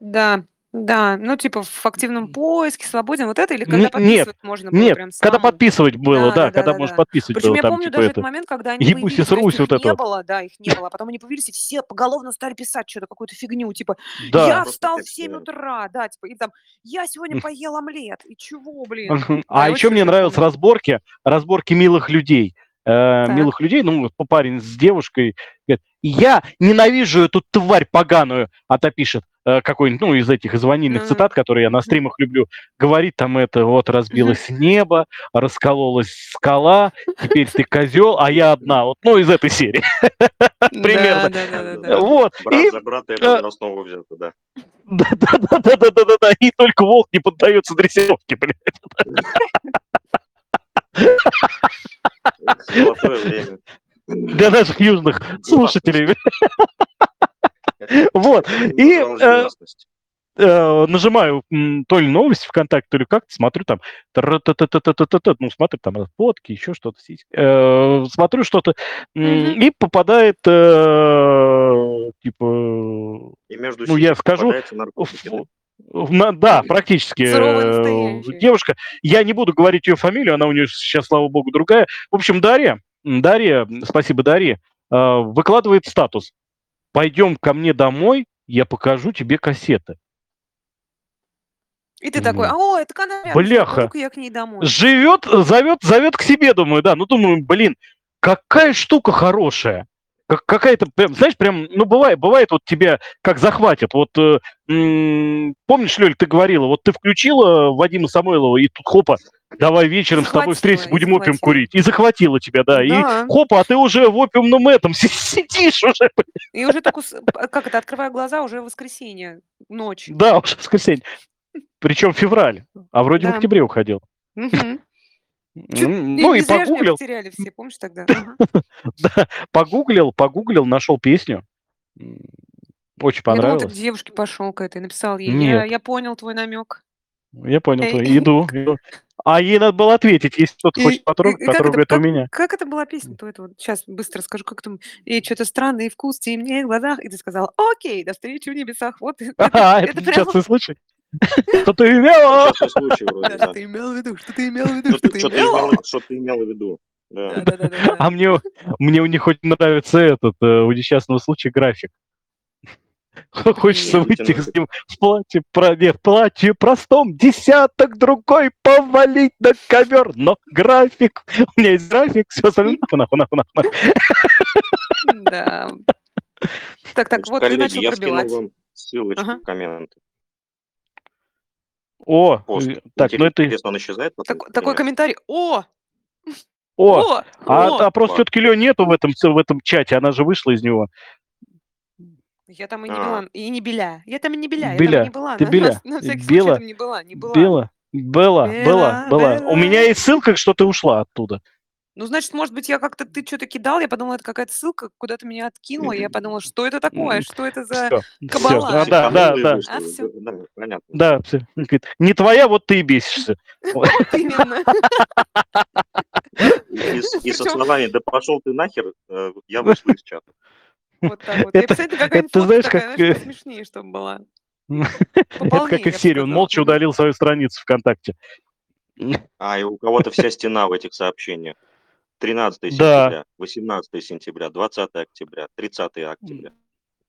Да, да. Ну, типа в активном поиске, свободен. Вот это или когда нет, подписывать можно было Нет, прям когда самому? подписывать было, Да, да, да, да, когда да, можно да. подписывать Причем было, я там, помню типа, даже это. этот момент, когда они Ебусь и появились, то есть срусь, их вот это не вот. было, да, их не было. Потом они появились, и все поголовно стали писать что-то, какую-то фигню, типа, Да. я Просто встал в текст 7 меняют. утра, да, типа, и там, я сегодня поел омлет, и чего, блин? Мгм. Да, А я еще очень мне это помню. разборки, разборки милых людей. Э, Так. милых людей, ну, вот парень с девушкой, говорит, я ненавижу эту тварь поганую, а та пишет, э, какой-нибудь, ну, из этих из ванильных Мгм. цитат, которые я на стримах люблю, говорит там это, вот, разбилось небо, раскололась скала, теперь ты козел, а я одна, вот, ну, из этой серии. [laughs] примерно. Да, да, да, да, Да. да. Вот, Брат за брата это основу взято, да. [laughs] да-да-да-да-да-да-да, и только волк не поддается дрессировке, блядь. Это Золотое время. Для наших южных слушателей. Вот. И э, э, нажимаю то ли новости ВКонтакте, то ли как-то, смотрю там, ну, смотрю там фотки, еще что-то. Э, смотрю что-то, и попадает, типа, И между ну, я скажу, да? на- практически. Девушка, я не буду говорить ее фамилию, она у нее сейчас, слава богу, другая. В общем, Дарья, Дарья, спасибо, Дарья, э, выкладывает статус. Пойдем ко мне домой, я покажу тебе кассеты. И ты такой, а, о, это канал. Бляха. я к ней домой. Живет, зовет, зовет к себе, думаю, да. Ну, думаю, блин, какая штука хорошая. Как, какая-то, прям, знаешь, прям, ну, бывает, бывает вот тебя как захватит. Вот, э, м, помнишь, Лёль, ты говорила, вот ты включила Вадима Самойлова, и тут хопа, давай вечером с тобой встретимся, и будем опиум захватила. курить. И захватила тебя, да. И Да. хопа, а ты уже в опиумном этом си- сидишь уже. [laughs] И уже так, как это, открываю глаза, уже воскресенье, ночь. Да, уже воскресенье. Причем февраль, а вроде в Да. октябре уходил. М, [laughs] Ну и погуглил, потеряли все, помнишь тогда? Да, [laughs] погуглил, погуглил, нашел песню. Очень Я думала, ты к понравилось. девушке пошел к этой, написал ей. Я, я понял твой намек. Я понял, твой. иду. А ей надо было ответить, если кто-то хочет потрогать, потрогает у меня. Как это была песня-то это вот? Сейчас быстро скажу, как там. И что-то странный вкус темнее в глазах. И ты сказал, окей, до встречи в небесах. Вот [laughs] это, частый случай. [laughs] Что ты имела? Да. что ты имел в виду, что ты имел в виду, Что ты имел. имел- что ты имел в виду? А мне, мне у них хоть нравится этот, э, у несчастного случая график. Хочется выйти с ним в платье, про, нет, в платье простом, десяток другой повалить на ковер, но график, у меня есть график, все остальное, нахуй, нахуй, нахуй. Да. Так, так, вот ты коллеги, начал я скинул пробивать. вам ссылочку в комменты. О, э, так, ну это, Интересно, он исчезает Такой комментарий. О! О, О, а, о! а просто тетки Лё нету в этом, в этом чате, она же вышла из него. Я там и не А. была, и не Беля. Я там и не Беля, я Беля, там не была. ты на, Беля, на- [laughs] на всякий Бела, случай там не была, не была. Бела, была, была, Бела, была. У меня Бела. есть ссылка, что ты ушла оттуда. Ну, значит, может быть, я как-то, ты что-то кидал, я подумала, это какая-то ссылка, куда-то меня откинула, и я подумала, что это такое, что это за... Все, кабала. А, да, да, и да, вышла. А, всё. Да, понятно. да. всё. Он говорит, Не твоя, вот ты и бесишься. [laughs] Вот именно. И, с- и со Причём- словами «да пошел ты нахер» э, я вышла из чата. Вот так вот. И Это- какая-нибудь это знаешь, такая, как, знаешь, э, посмешнее, чтобы была. [laughs] Это как серии, он молча удалил свою страницу ВКонтакте. [laughs] А, и у кого-то вся стена в этих сообщениях. 13 Да. сентября, 18 сентября, 20 октября, 30 октября.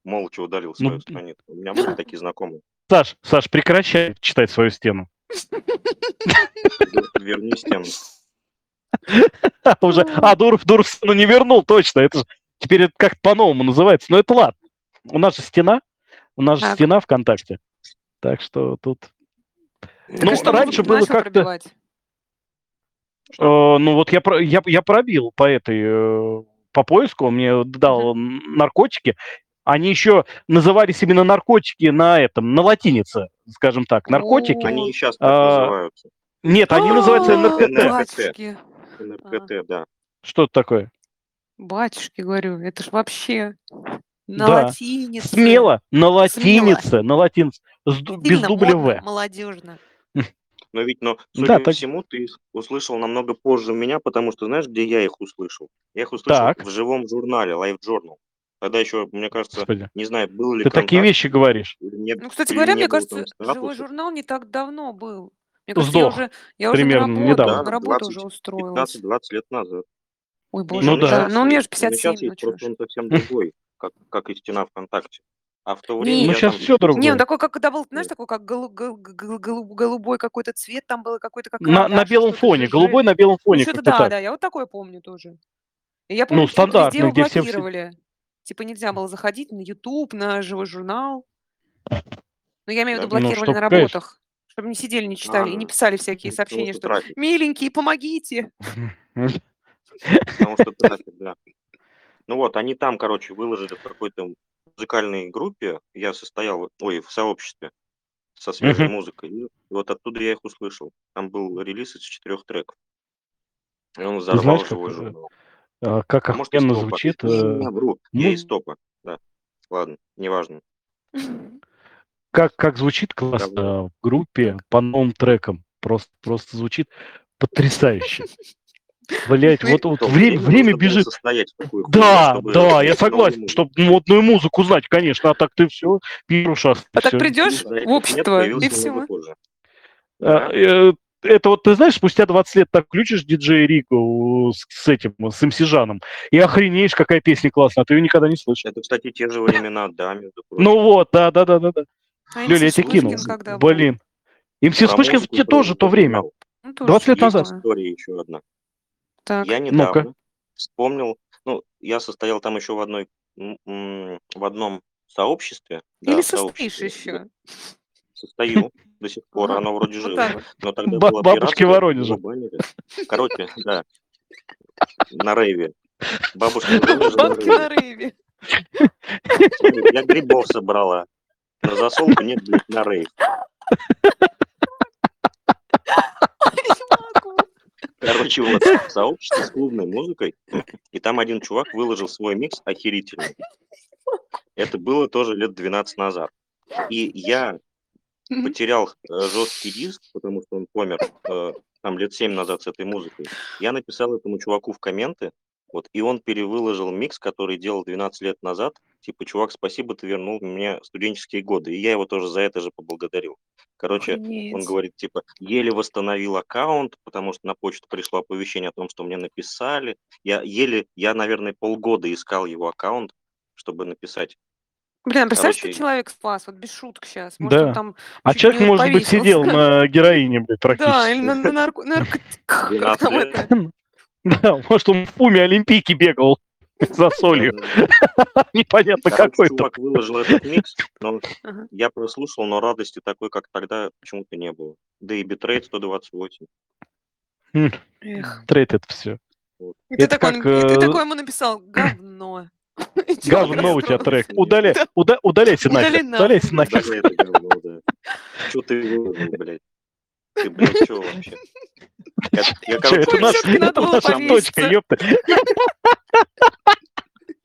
Молча удалил свою Ну, страницу. У меня были такие знакомые. [laughs] Саш, Саш, прекращай читать свою стену. Верни стену. Уже, а, Дуров, Дуров стену не вернул, точно. Это же теперь это как-то по-новому называется. Но это ладно. У нас же стена, у нас же Так. стена ВКонтакте. Так что тут... Ну, раньше было как-то... Э, ну вот я, я, я пробил по этой, э, по поиску, он мне дал н- наркотики. Они еще назывались именно наркотики на этом, на латинице, скажем так. Наркотики. Они и сейчас так А, называются. Нет, они называются А, НРКТ. Батюшки, НРКТ, да. Что это такое? Батюшки, говорю, это ж вообще на Да. латинице. Смело, на латинице, на латинице, с ду- без дубля модно, В. молодежно. [laughs] Но ведь, но, Да, судя по так- всему, ты их услышал намного позже меня, потому что знаешь, где я их услышал? Я их услышал Так. в живом журнале Life Journal. Тогда еще, мне кажется, Господи, не знаю, был ли ты такие вещи говоришь. не- Ну, кстати говоря, не мне кажется, живой журнал не так давно был. Мне кажется, я Сдох уже, я уже примерно на работу, недавно. на работу уже 20, устроилась. 15-20 лет назад. Ой, Не, боже, Ну ну да. щас Ну, мне же 57, сейчас ну есть, просто он совсем другой, как, как и стена ВКонтакте. А в то время Ну, щас там- всё другое. Не, он такой, как когда был, знаешь, такой, как голу- гол- гол- голу- голубой какой-то цвет, там было какой-то как На, на белом фоне, ЖЖ. голубой на белом Ну, фоне. как-то да, так. да, я вот такое помню тоже. И я помню, Ну, везде его где все- все- блокировали. Типа нельзя было заходить на YouTube, на живой журнал. Ну, я имею в виду, Да. Ну, блокировали чтоб, на конечно. работах. Чтобы не сидели, не читали и не А, писали всякие сообщения, что. «Миленькие, помогите!» [laughs] Потому что трафик, да. Ну вот, они там, короче, выложили в какой-то музыкальной группе, я состоял, ой, в сообществе со свежей Мгм. музыкой, и вот оттуда я их услышал. Там был релиз из четырех треков. И он взорвал знаешь, живой журнал. А, Как А может, охуенно звучит. Не, э, вру. Я ну- из топа, да. Ладно, неважно. Как, как звучит классно в группе по новым трекам. Просто, просто звучит потрясающе. Блять, вот, вот время, время бежит. состоять в такую хуйню, Да, чтобы да, я согласен, чтобы модную музыку знать, конечно, а так ты все, пируша. А так придешь Да, в общество, и все. А, Да. э, Это вот, ты знаешь, спустя 20 лет так включишь диджей Рику с, с этим, с МС Жаном, и охренеешь, какая песня классная, а ты ее никогда не слышал. Это, кстати, те же времена, да, между прочим. Ну вот, да, да, да, да, да. А Лёля, я тебе кинул. Блин. МС Вспышкин тоже то время. Ну, тоже 20 лет назад. История еще одна. Так. Я Ну-ка. недавно вспомнил, ну, я состоял там еще в одной, м, м, в одном сообществе. да, Или в состоишь сообществе. еще? Состою [laughs] до сих пор, Ага, оно вроде Вот живо. так вот. Но тогда Ба- была бабушки Воронежа. Короче, да, на рейве. Бабушки [laughs] Воронежа на Бабки рейве. на рейве. Смотри, Я грибов собрала. На засолку нет, блядь, на рейв. [laughs] Не могу. Короче, вот, [laughs] сообщество с клубной музыкой, и там один чувак выложил свой микс охерительный. Это было тоже лет 12 назад. И я потерял э, жесткий диск, потому что он помер э, там лет 7 назад с этой музыкой. Я написал этому чуваку в комменты, вот, и он перевыложил микс, который делал 12 лет назад. Типа, чувак, спасибо, ты вернул мне студенческие годы. И я его тоже за это же поблагодарил. Короче, он Охренеть. говорит, типа, еле восстановил аккаунт, потому что на почту пришло оповещение о том, что мне написали. Я еле, я, наверное, полгода искал его аккаунт, чтобы написать. Блин, а представляешь, что человек спас? Вот без шуток сейчас. Может, Да. он там А человек, может быть, сидел на героине, блядь, [laughs] Да, или практически. на, на нарко- наркотиках. [laughs] Как 12 там лет. это? [laughs] Да, может, он в пуме Олимпийки бегал [laughs] за солью. [laughs] Непонятно какой чувак выложил этот микс, но я прослушал, но радости такой, как тогда, почему-то не было. Да и битрейт 128. Эх. Трейд это все. Ты, такой, э, такой ему написал говно. [laughs] Говно у тебя трек. Удаляй, уда- удаляйся нахуй. Удаляйся да. Чё ты выложил, блядь? Ты, блядь, чё вообще? Я, я, Чё, короче, это наш- это наша точка, ёпта.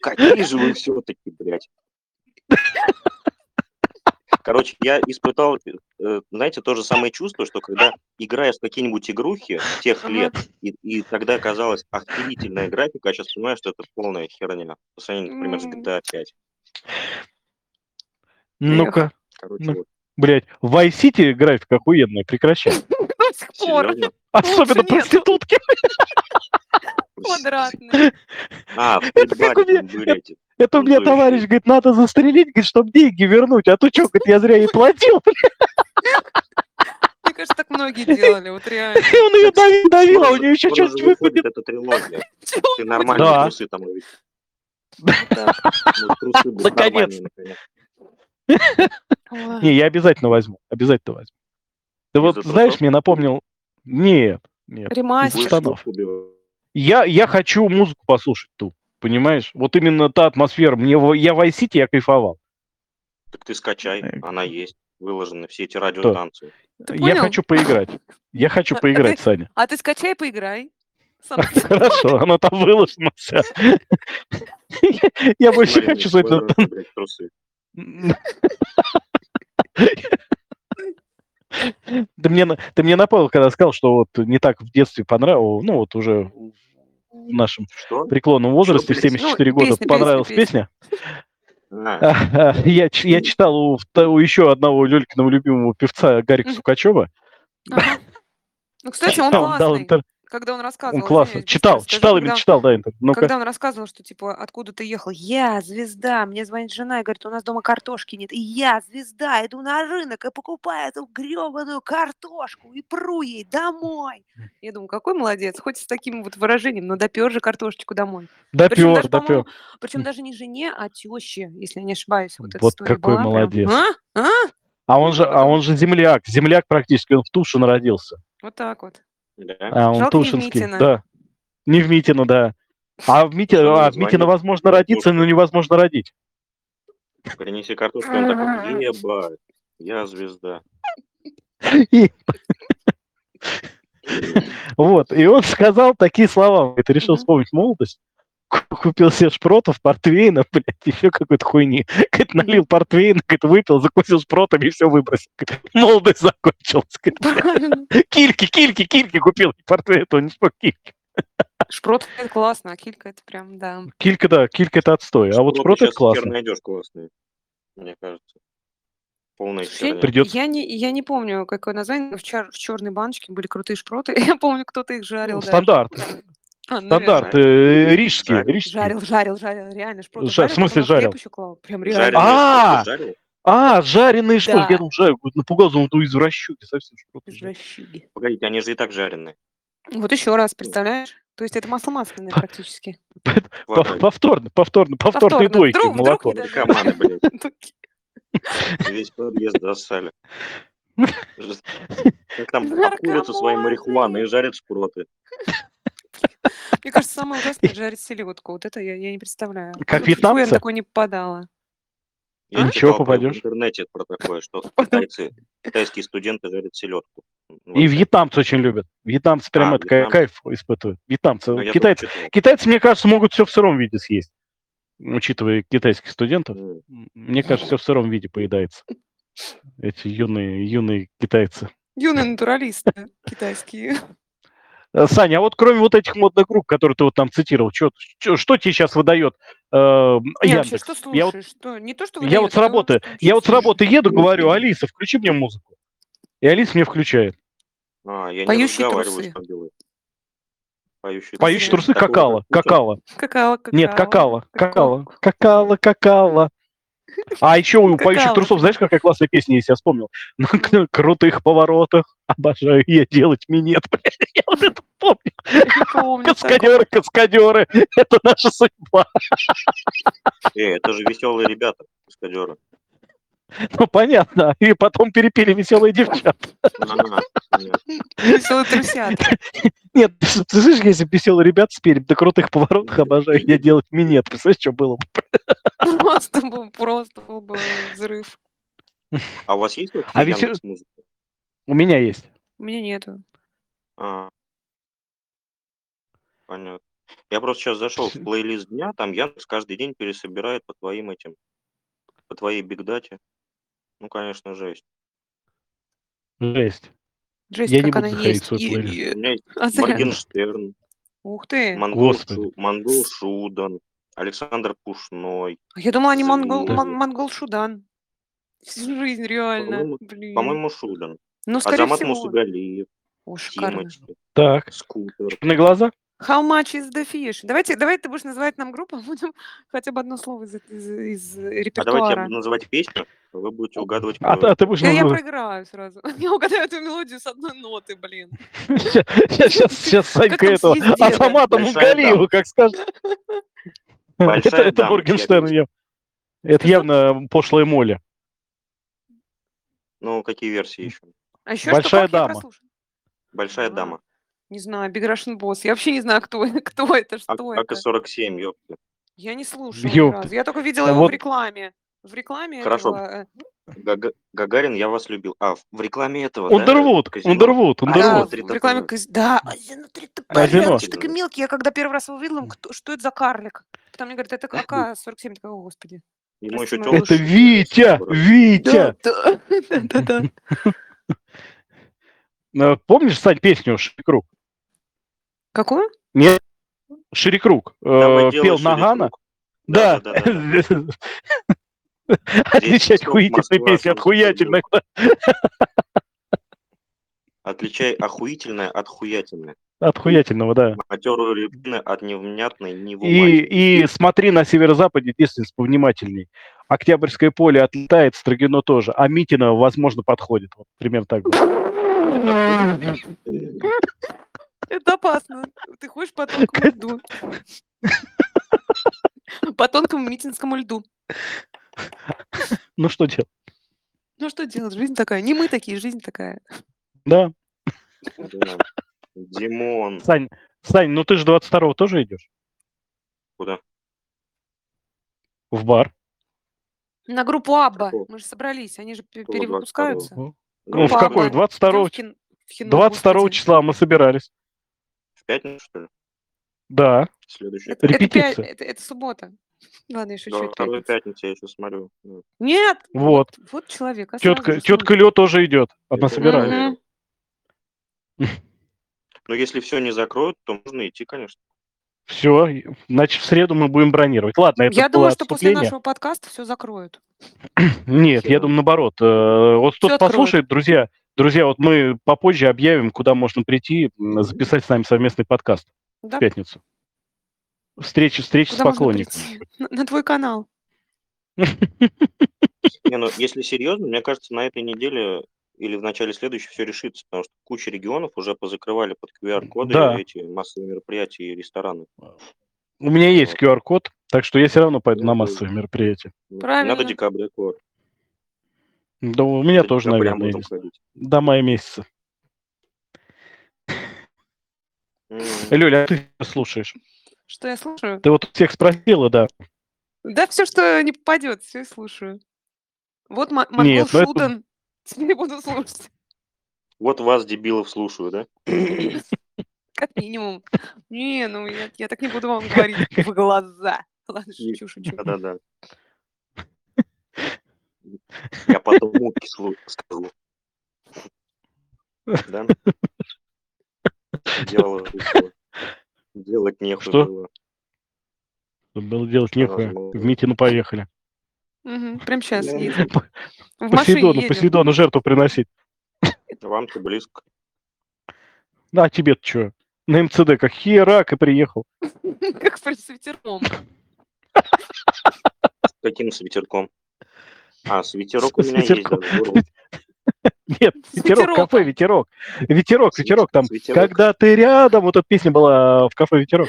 какие же вы все-таки, блядь. Короче, я испытал, э, знаете, то же самое чувство, что когда играешь в какие-нибудь игрухи тех лет, и, и тогда казалась охренительная графика, а сейчас понимаю, что это полная херня. По сравнению, например, с. GTA 5. Ну-ка, Короче, Ну, вот, блядь, в Vice City графика охуенная, прекращай. [laughs] До сих пор. серьезно? Особенно проститутки. [laughs] Квадратный. [laughs] А, в Это как у меня- там были эти. Это у меня товарищ говорит, надо застрелить, говорит, чтобы деньги вернуть, а то что, говорит, я зря ей платил. Мне кажется, так многие делали, вот реально. И он ее давил, давил, а у нее еще скоро же выходит выходит. эта трилогия. Ты нормальные Да. трусы там увидишь. Ну, трусы будут Наконец-то. нормальные, наконец. Не, я обязательно возьму, обязательно возьму. Ты вот, знаешь, мне напомнил... Нет, нет. Ремастер. Я, я хочу музыку послушать ту, понимаешь? Вот именно та атмосфера. Мне, я в Vice City я кайфовал. Так ты скачай, Э, она есть. Выложены все эти радиостанции. Я хочу поиграть. Я хочу А поиграть, ты- Саня. А ты скачай поиграй. [laughs] Хорошо, оно там выложено. [laughs] Я больше хочу, чтобы это... Ты мне, на- ты мне напомнил, когда сказал, что вот не так в детстве понравилось, ну вот уже в нашем Что? преклонном возрасте, в блядь? 74 Ну, года, песня, понравилась песня, песня. А, [laughs] Я, я читал у, у еще одного Лёлькиного любимого певца Гарика. Сукачева. Ага. Ну, кстати, он [laughs] дал классный. Когда он Он рассказывал, классно. извиняюсь, Читал, быстро читал именно читал, да, интер. Ну-ка. Когда он рассказывал, что типа откуда ты ехал, я звезда, мне звонит жена и говорит, у нас дома картошки нет, и я звезда, иду на рынок и покупаю эту гребаную картошку и пру ей домой. Я думаю, какой молодец, хоть с таким вот выражением, но допер же картошечку домой. Причем Допер, по-моему, допер. причем даже не жене, а теще, если я не ошибаюсь. Вот, Вот какой была прям. молодец. А? А? А он же, а он же земляк. Земляк практически, он в Тушино родился. Вот так вот. Да. А он Жалко, не в Тушинский. Митино. Да. Не в Митино, да. А в Мите, Что а, в Митино звонит? возможно родиться, но невозможно родить. Принеси картошку, он такой, ебать, я звезда. И- [laughs] Вот, и он сказал такие слова. Это решил вспомнить молодость. Ку- [laughs] Купил себе шпротов, портвейна, блядь, еще какой-то хуйни. Говорит, налил портвейна, говорит, выпил, закусил шпротами и все выбросил. Говорит, Молодость закончилась. Говорит. [laughs] Кильки, кильки, кильки купил. Портвейн, то не что кильки. Шпрот это классно, а килька это прям, да. Килька, да, килька это отстой. А вот шпрот это классно. найдешь классный, мне кажется. Полная херня. Придется. Я не, я не помню, какое название, но в, чар- в черной баночке были крутые шпроты. [laughs] Я помню, кто-то их жарил. даже. Стандарт. А, ну, Стандарт. э, Рижский. Жарил. рижский. Жарил, жарил, жарил, реально шпроты Жа- в жарил, смысле потом жарил? хлеб еще клал. Прям реально. Жареные А! жарил? А, жареные что? Да. Я думал, жарю. Напугал, думал, ну извращуки совсем шпроты. жарят. Извращуги. Погодите, они же и так жареные. Вот еще раз, представляешь? То есть это масло масляное практически. Пов- Повторно, повторно, повторные Повторно. Вдруг- вдруг молоко. не Наркоманы, блядь. [laughs] Весь подъезд засали. [laughs] Как там обкурятся своей Наркоманы. марихуаной и жарят шпроты. [laughs] Мне кажется, самое ужасное жарить селедку. Вот это я, я не представляю. Как Фу, Я вьетнамцы? на такое не попадала. Я Ничего, читал про- попадешь. в интернете про такое, что [laughs] китайцы, китайские студенты жарят селедку. И вьетнамцы очень любят. Вьетнамцы прям А, это вьетнамцы. кайф испытывают. Вьетнамцы. ну, я Китайцы, читал. китайцы, мне кажется, могут все в сыром виде съесть. Учитывая китайских студентов, М, мне кажется, все в сыром виде поедается. Эти юные, юные китайцы. Юные натуралисты китайские. Э, Саня, а вот кроме вот этих модных групп, которые ты вот там цитировал, чё- чё- что тебе сейчас выдает э, Не, вообще, Яндекс? что Я вот, слушаешь? Что? Не то, что я вот с работы, что я вот с работы еду, говорю, Алиса, включи мне музыку. И Алиса мне включает. А, я не Поющие разговариваю трусы. Поющие Поющие Такого трусы какала, какала. Какао, какао. Нет, какала, какала, Какао. какала, какала. А еще у поющих трусов, знаешь, какая классная песня есть, я вспомнил. На крутых поворотах обожаю я делать минет. [laughs] блядь. Я вот это помню. Каскадеры, каскадеры, это наша судьба. Э, это же веселые ребята, каскадеры. Ну, понятно. И потом перепели веселые девчата. Веселые трусята. Нет, ты слышишь, если бы веселые ребята спели, на крутых поворотах обожаю я делать минет. Представляешь, что было бы? [laughs] Просто был, просто был бы взрыв. А у вас есть вот А Яндекс.Музыка? У меня есть. У меня нету. А. Понятно. Я просто сейчас зашел в [laughs] плейлист дня, там Яндекс каждый день пересобирает по твоим этим, по твоей бигдате. Ну, конечно, жесть. Жесть. Жесть, Я не как буду она заходить есть. в свой И- плейлист. и- У меня есть [laughs] а зря. Моргенштерн, Ух ты. Монгол, Господи. Шу- Монгол Шудан, Александр Пушной. Я думала, они монгол, Да. мон- монгол Шудан. Всю жизнь, реально. По-моему- Блин. По-моему, Шудан. ну, скорее Азамат всего. Мусагалиев, О, шикарно. Тимати, Так, Скутер. на глаза? How much is the fish? Давайте, давай ты будешь называть нам группу, а будем [laughs] хотя бы одно слово из, из, из А давайте я репертуара. буду называть песню, а вы будете угадывать, А, кто а это. ты будешь Я, я проиграю сразу. [laughs] Я угадаю эту мелодию с одной ноты, блин. Сейчас, сейчас, сейчас Санька там этого деда? Азамата Большая как скажет. [laughs] Большая Это, это Моргенштерн. я я- Это явно пошлая моли. Ну, какие версии еще? А еще Большая что, дама. Большая А, дама. Не знаю, Big Russian Boss. Я вообще не знаю, кто, [laughs] кто это, А- что это. АК-47, ёпта. Я не разу. Я только видела А его вот- в рекламе. В рекламе Хорошо. этого, э, Гага- Гагарин, я вас любил. А, в- рекламе этого, да, Ундервуд, казино? Ундервуд, А, да, в рекламе, каз- да, Азино три Азино. тупорылый, такой мелкий. Я когда первый раз его увидела, кто- что это за карлик? Потом мне говорят, это АК-47. Я такая, о, господи. Ему еще малыш. Это Витя, Витя. Да, да, да, да. [laughs] Э, Помнишь, Сань, песню «Ширикруг»? Какую? Нет, «Ширикруг». э, Пел Нагана. Да. Да, да, да, [laughs] Отличать хуительной Москва, песни от хуятельной. Отличай охуительное от хуятельное. От хуятельного, да. Матерую рябины от невнятной И, невумательной. и смотри на северо-западе, действительно, повнимательней. Октябрьское поле отлетает, Строгино тоже, а Митина, возможно, подходит. Вот примерно так. будет. Это опасно. Ты ходишь по тонкому льду. [laughs] По тонкому митинскому льду. Ну что делать? Ну что делать? Жизнь такая. Не мы такие, жизнь такая. Да. Да. Димон. Сань, Сань, ну ты же 22-го тоже идешь Куда? в бар. На группу Абба. Какого? Мы же собрались. Они же пе- Какого перевыпускаются. Ну, Группа в какой? Абба. 22 Идём в кин- в кино, 22 господи. числа мы собирались. В пятницу, что ли? Да. Следующий. Это, это, пя- Репетиция. это- это суббота. Ладно, я шучу. Да, это вторую пятница. пятницу я еще смотрю. Ну, Нет! Вот. Вот человек. а сразу Тетка, же тетка Лё тоже идет. Она Это собирается. Мгм. [laughs] Но если все не закроют, то можно идти, конечно. Все, значит, в среду мы будем бронировать. Ладно, это Я было думаю, что после отступление. нашего подкаста все закроют. [clears throat] Нет, я думаю, наоборот. Э, Вот кто Всё откроют. послушает, друзья, друзья, вот мы попозже объявим, куда можно прийти, м, записать с нами совместный подкаст Да? в пятницу. Встреча, встреча с Куда можно поклонниками. На, на твой канал. [laughs] Не, ну если серьезно, мне кажется, на этой неделе или в начале следующей все решится, потому что куча регионов уже позакрывали под QR-коды Да. эти массовые мероприятия и рестораны. У меня есть. QR-код, так что я все равно пойду Ну, на массовые мероприятия. Ну, Правильно. Надо декабря QR. Да, у меня До тоже, наверное, есть. до мая месяца. М, Лёля, а ты слушаешь? Что я слушаю? Ты вот всех спросила, да. Да все, что не попадет, все и слушаю. Вот Ма- Монгол Нет, ну это-. [laughs] Теперь буду слушать. Вот вас, дебилов, слушаю, да? [laughs] Как минимум. Не, ну я, я так не буду вам [laughs] говорить в глаза. Ладно, шучу, шучу. Да-да-да. Я потом мутки слу- скажу. Да? Дело. Делать нехуй Что? было. Было делать нехуй. возможно. В Митину поехали. Мгм, Прям сейчас Да. едем. В машине Посейдону, едем. Посейдону жертву приносить. Вам-то близко. Да, тебе-то что? На МЦД как херак и приехал. [laughs] Как с ветерком. Каким с ветерком? А, с ветерок у С меня есть. ветерком. да, здорово. Нет, ветерок, кафе, ветерок. Ветерок, ветерок там. Когда ты рядом, вот эта песня была в кафе ветерок.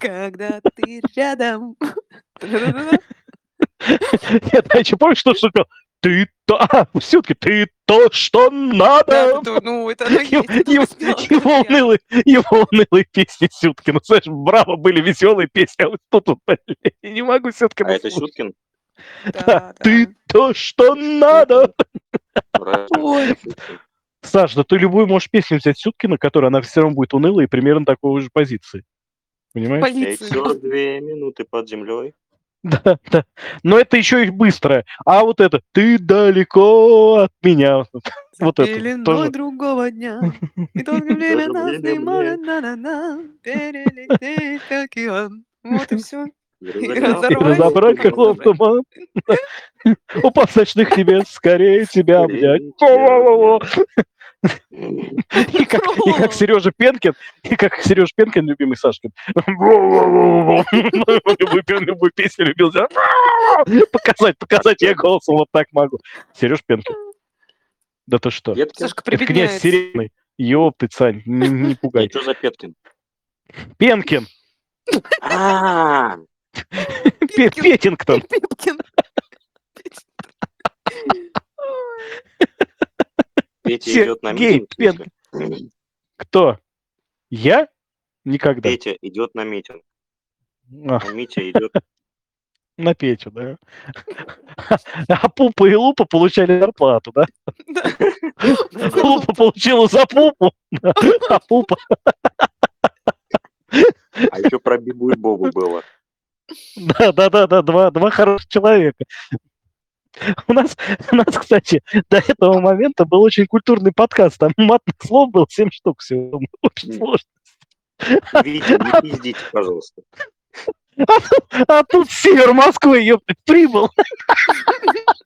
Когда ты рядом. [laughs] Нет, а еще помнишь, что шутил? ты то... А, все-таки ты то, что надо. да, ну, это и Его, это его- унылые, его унылые песни Сюткина. Знаешь, браво, были веселые песни, а вот тут, вот, блин, не могу А Сюткина это слушать. Сюткин? Да, да. Ты то, что надо. [laughs] Ой. Саш, да ты любую можешь песню взять Сюткина, которая она все равно будет унылой и примерно такой же позиции. Понимаешь? Всё, две минуты под землей. Да, да. Но это еще и быстрое. А вот это «Ты далеко от меня». [laughs] Вот это тоже. другого дня. И только [laughs] время нас не может на-на-на перелететь океан. Вот и все. И разорвать. Разобрать крылом крылом туман. Упасть с ночных небес, скорее тебя обнять. И как, и как Сережа Пенкин, и как Сережа Пенкин, любимый Сашкин. Любую, пе- любую песню любил. Показать, показать, я голосом вот так могу. Сереж Пенкин. Да ты что? Петкин? Сашка Это князь. Сиреный. Ёпты, Сань, не, не [laughs] пугай. Что за Петкин? Пенкин. А, Пе- Петингтон. Пипкин. Петя идет на митинг. Кто? Я? Никогда. Петя идет на митинг, А, а Митя идет на Петю, да. А Пупа и Лупа получали зарплату, да? [laughs] Лупа получила за Пупу, а Пупа... А еще про Бибу и Бобу было. [laughs] Да, да, да, да, два, два хороших человека. У нас, у нас, кстати, до этого момента был очень культурный подкаст. Там матных слов было 7 штук всего. Очень М. сложно. Витя, не пиздите, пожалуйста. А тут север Москвы, ёптать, прибыл.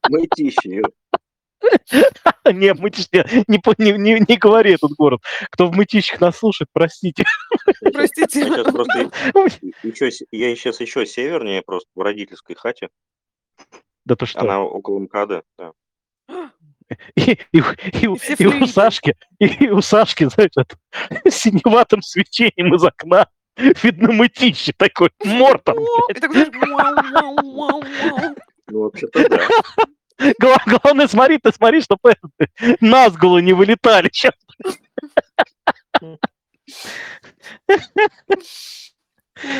Мытищи. Не, Мытищ, не, не, не, не говори этот город. Кто в Мытищах нас слушает, простите. Простите. Я сейчас просто [laughs] еще, я сейчас еще севернее, просто в родительской хате. Да то что? Она около МКАДа. Да. И, и, у- и Все и у. Сашки, и у Сашки, знаешь, это, [laughs] синеватым свечением из окна [laughs] видно мытище такой. И вау. Ну, вообще-то да. [laughs] Гла- Главное, смотри, ты смотри, чтобы на голову не вылетали.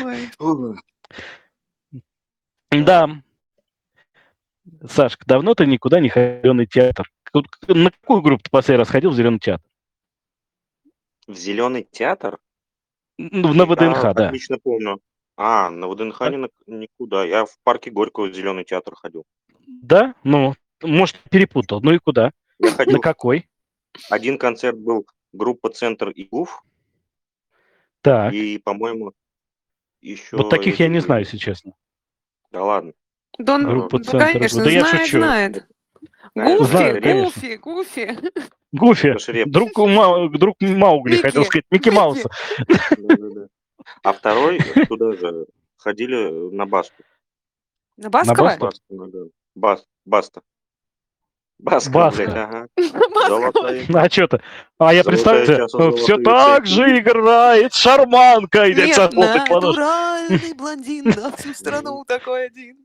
Ой. Фу. Да. Сашка, давно ты никуда не ходил зеленый театр? На какую группу ты последний раз ходил в зеленый театр? В зеленый театр? Ну, На ВДНХ, Я да. Отлично помню. А, на ВДНХ на- никуда. Я в парке Горького в зеленый театр ходил. Да? Ну, может, перепутал. Ну и куда? Я На ходил. какой? Один концерт был группа Центр и ГУФ, Так. и, по-моему, еще. Вот таких я не знаю, если честно. Да ладно. Да он, Группа да, «Центр». конечно, Да я знает, шучу. знает. Гуфи, знаю. Гуфи, Гуфи. Гуфи, друг, Ма- друг Маугли, Микки. хотел сказать, Микки Микки. Мауса. Да-да-да. А второй туда же ходили на басту. На Баскова? Басту, да. Бас, баста. Баска, Баска. блядь, ага. Баскова. Золотая. А что то А я чаша, все так же играет шарманка. Нет, натуральный блондин на всю страну такой один.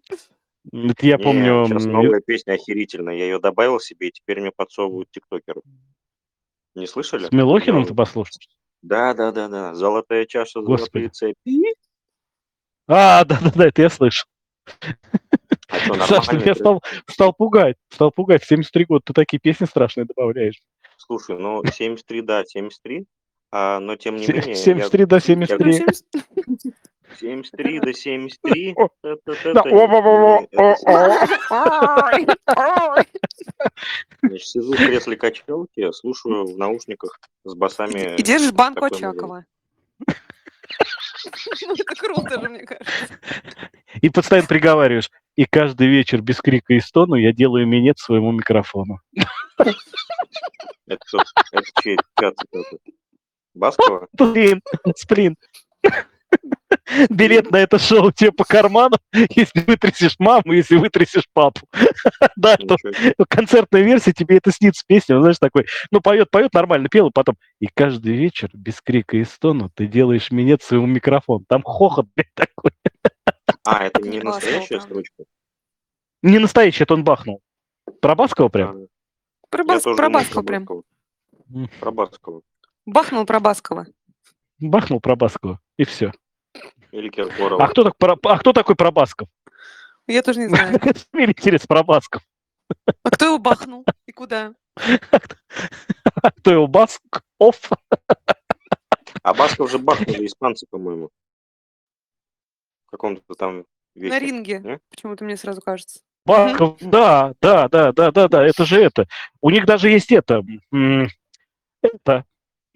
Это я Не, помню... Сейчас новая песня охерительная. Я ее добавил себе, и теперь мне подсовывают тиктокеры. Не слышали? С Милохиным Я- ты послушал? Да, да, да, да. Золотая чаша, Господи. золотые цепи. А, да-да-да, это я слышал. А что, меня стал, стал пугать. Стал пугать. В 73 года ты такие песни страшные добавляешь. Слушай, ну 73, да, 73. А, но тем не менее... 73 до 73. 73 до 73. О, это- это- Да, это- о-о-о-о, это- о-о. Значит, сижу в кресле качалки, слушаю в наушниках с басами. И держишь банку Очакова. Ну, это круто же, мне кажется. И постоянно приговариваешь. И каждый вечер без крика и стону я делаю минет своему микрофону. Это, кто- это чей? Баскова? Блин, сплин. Билет на это шоу тебе по карману, если вытрясешь маму, если вытрясешь папу. [laughs] Да, то концертная версия, тебе это снится песня, знаешь, такой, ну, поет, поет, нормально пел, и потом, и каждый вечер без крика и стону ты делаешь минет своему микрофону. Там хохот, блядь, такой. А, это не настоящая строчка? Не настоящий, это он бахнул. Про Баскова прям? А, Про, Бас- про Баскова прям. Про Баскова. Бахнул про Баскова. Бахнул про Баскова, и все. Или Киркорова. А кто, так, а кто такой Пробасков? Я тоже не знаю. [laughs] Мне интересно, Пробасков. А кто его бахнул? И куда? А кто его Басков? А Басков же бахнули испанцы, по-моему. В каком-то там На веке. ринге. Не? Почему-то мне сразу кажется. Басков, да, да, да, да, да, да, это же это. У них даже есть это, это,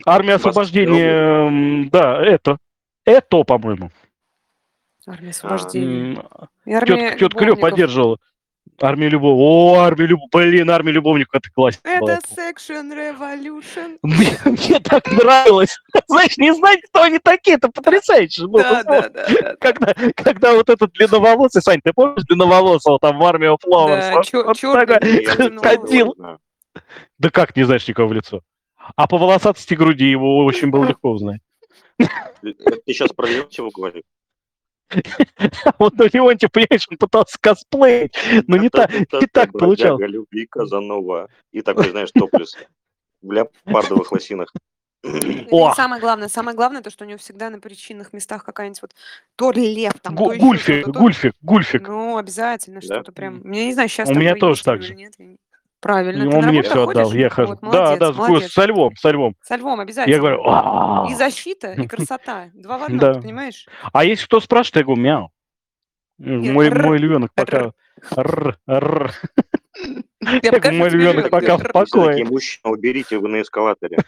армия освобождения, да, это, это, по-моему. Армия освобождения. М, И армия Тетка, любовников. поддерживала. Армию любовь. О, армию любовь. Блин, армия любовников, это классика. была. Это Section Revolution. Мне, мне так нравилось. Знаешь, не знать, кто они такие, это потрясающе. же было. Да, да, да, да. Когда, когда вот этот длинноволосый, Сань, ты помнишь длинноволосого там в армии Flowers? Да, Я длинный не ходил. Да как не знаешь никого в лицо? А по волосатости груди его очень было [laughs] легко узнать. Ты сейчас про Леонтьева говоришь? Вот на Леонтьев, понимаешь, он пытался косплеить, но не так, не так получалось. Бродяга любви Казанова. И такой, знаешь, топлес в леопардовых лосинах. О! самое главное, самое главное, то, что у него всегда на причинных местах какая-нибудь вот то лев, там, Гу- Гульфик, гульфик, гульфик. Ну, обязательно Да? что-то прям. Я не знаю, сейчас У меня тоже так же. Правильно. Ты он мне все отдал. ходишь? Я хожу. Вот, Да, молодец, да, с- молодец. со львом, со львом. Со львом обязательно. Я говорю. И защита, и красота. Два в одном, Да. понимаешь? А если кто спрашивает, я говорю, мяу. Мой, мой львенок пока... мой львенок пока в покое. Такие мужчины, уберите его на эскалаторе.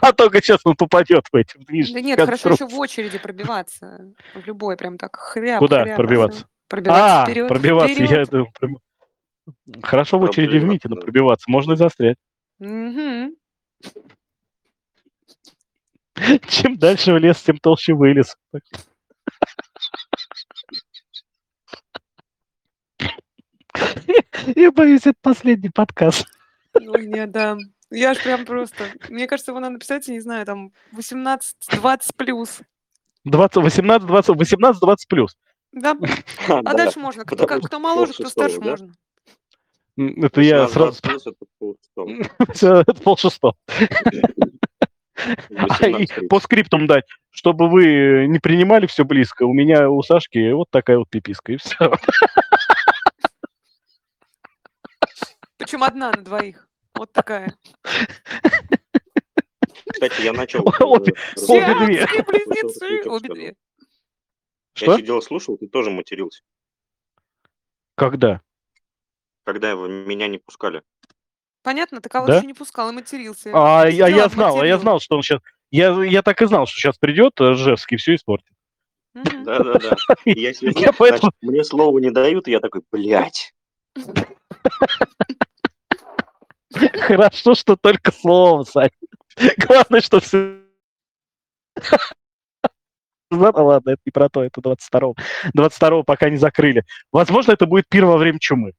А только сейчас он попадет в эти движ. Да нет, хорошо еще в очереди пробиваться. В любой прям так хряп, Куда пробиваться? Пробиваться А, вперед. пробиваться. Я думаю, Хорошо в очереди в да. пробиваться. Можно и застрять. Мгм. [laughs] Чем дальше в лес, тем толще вылез. [laughs] Я боюсь, это последний подкаст. Ой, нет, да. Я ж прям просто... Мне кажется, его надо писать, я не знаю, там 18-20 плюс. 20, 18, 20, 18, 20 плюс. Да, [laughs] а Да. дальше можно. Кто, потому кто моложе, кто полшестого, старше, да? можно. Это я 18, сразу... 20 [laughs] это полшестого. А, и 18. по скриптам дать, чтобы вы не принимали все близко. У меня у Сашки вот такая вот пиписка, и все. Причем одна на двоих. Вот такая. Кстати, я начал... Обе- э, обе две. Обе две. Я сидел слушал, ты тоже матерился. Когда? Когда его, меня не пускали. Понятно, ты кого Да? еще не пускал и матерился. А я, Сидел, я знал, а я знал, что он сейчас... Я, я так и знал, что сейчас придет э, и все испортит. Мгм. Да-да-да. И [laughs] Я сижу, Я поэтому- значит, мне слова не дают, и я такой, блядь. [laughs] Хорошо, что только слово, Сань. Главное, что все... Ладно, [laughs] ладно, это не про то, это 22-го. 22-го пока не закрыли. Возможно, это будет пир во время чумы.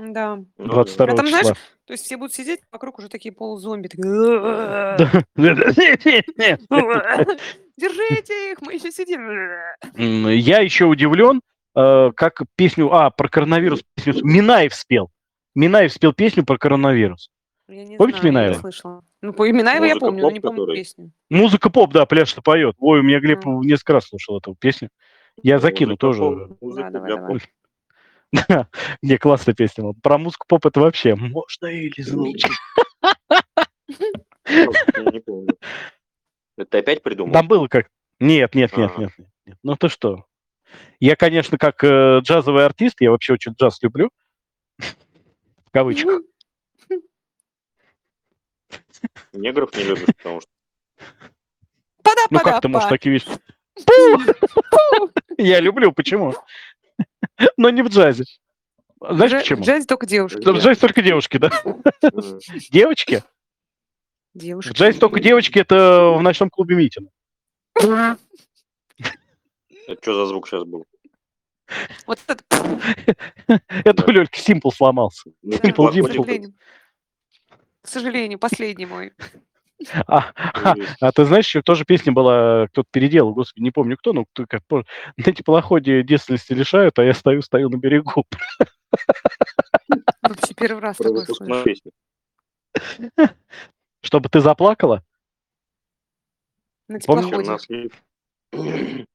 Да. Ну, 22 А там, числа. знаешь, То есть все будут сидеть вокруг уже такие полузомби. [laughs] Держите их, мы еще сидим. М, Я еще удивлен, э, как песню... А, про коронавирус песню Минаев спел. Минаев спел песню про коронавирус. Я не Помните знаю, я не Минаева? слышала. Ну, по Минаева я Музыка помню, но поп, не помню который? песню. Музыка поп, да, пляж что поет. Ой, у меня Глеб несколько раз слушал эту песню. Я закину Музыка тоже. поп, музыка давай, для давай. поп. [laughs] Не, классная песня. была. Про музыку поп это вообще можно или звучит. Не помню. Это ты опять придумал? Там было как... Нет, нет, нет, нет. Ну ты что? Я, конечно, как э, джазовый артист, я вообще очень джаз люблю. В кавычках. Негров не любишь, потому что... Ну как ты можешь такие вещи? [laughs] Я люблю, почему? [laughs] Но не в джазе. Знаешь почему? В джазе только девушки. Да В джазе только девушки, да? [laughs] Девочки? В Девушки. джазе только девочки, это в ночном клубе Митина. Это что за звук сейчас был? Вот это... [laughs] Это у Лёльки Симпл сломался. Ну, Димпл. сожалению. К сожалению, последний мой. А, а, а ты знаешь, еще тоже песня была, кто-то переделал, господи, не помню кто, но кто как на теплоходе девственности лишают, а я стою, стою на берегу. Вообще первый раз такое слышу. Чтобы ты заплакала? На теплоходе. [clears throat]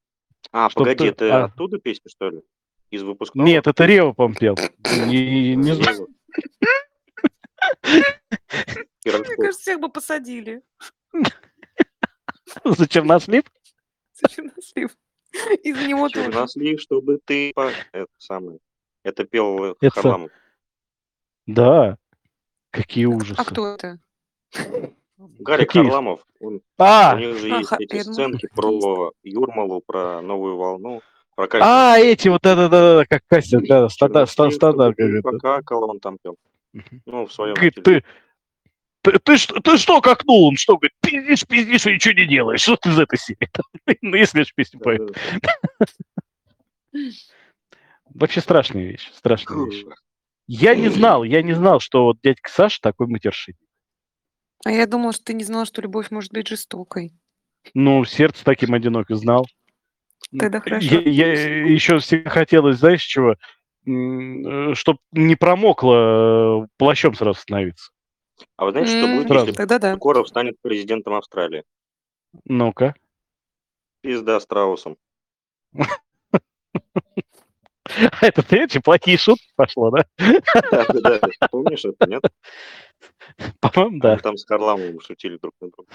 А, Чтоб погоди, ты- это а. оттуда песня, что ли? Из выпускного? Нет, это Рева, пел. [clears throat] Не, не знаю. [laughs] Мне кажется, всех бы посадили. За чернослив? Зачем наслив? Из него тоже. Чернослив, чтобы ты... по- Это самое. Это пел Это- Харламов. Да. Какие ужасы. А кто это? Гарик Какие? Харламов. Он, А, у них же есть эти я сценки про Юрмалу, про новую волну, про Катю. а, эти вот, да-да-да, как Кася, да, стада, ста- Чернослив, стада, чтобы как это. покакала, он там пел. Ну, в своем ты, ты, ты, что, ты что какнул? Он что, говорит, пиздишь, пиздишь и ничего не делаешь. Что ты из этой серии? [laughs] Ну, если ж песню поет. Вообще страшная вещь, страшная вещь. Я не знал, я не знал, что вот дядька Саша такой матершин. А я думала, что ты не знала, что любовь может быть жестокой. Ну, сердце таким одиноким знал. Тогда хорошо. Я, я еще всегда хотелось, знаешь, чего? Чтобы не промокло, э, плащом сразу становиться. А вы знаете, что М, будет, Сразу. если Тогда да. Станет президентом Австралии? Ну-ка. Пизда страусом. А [laughs] это, понимаете, плохие шутки пошло, да? Да, да, да. Помнишь это, нет? [laughs] По-моему, да. Там с Харламовым шутили друг на друга.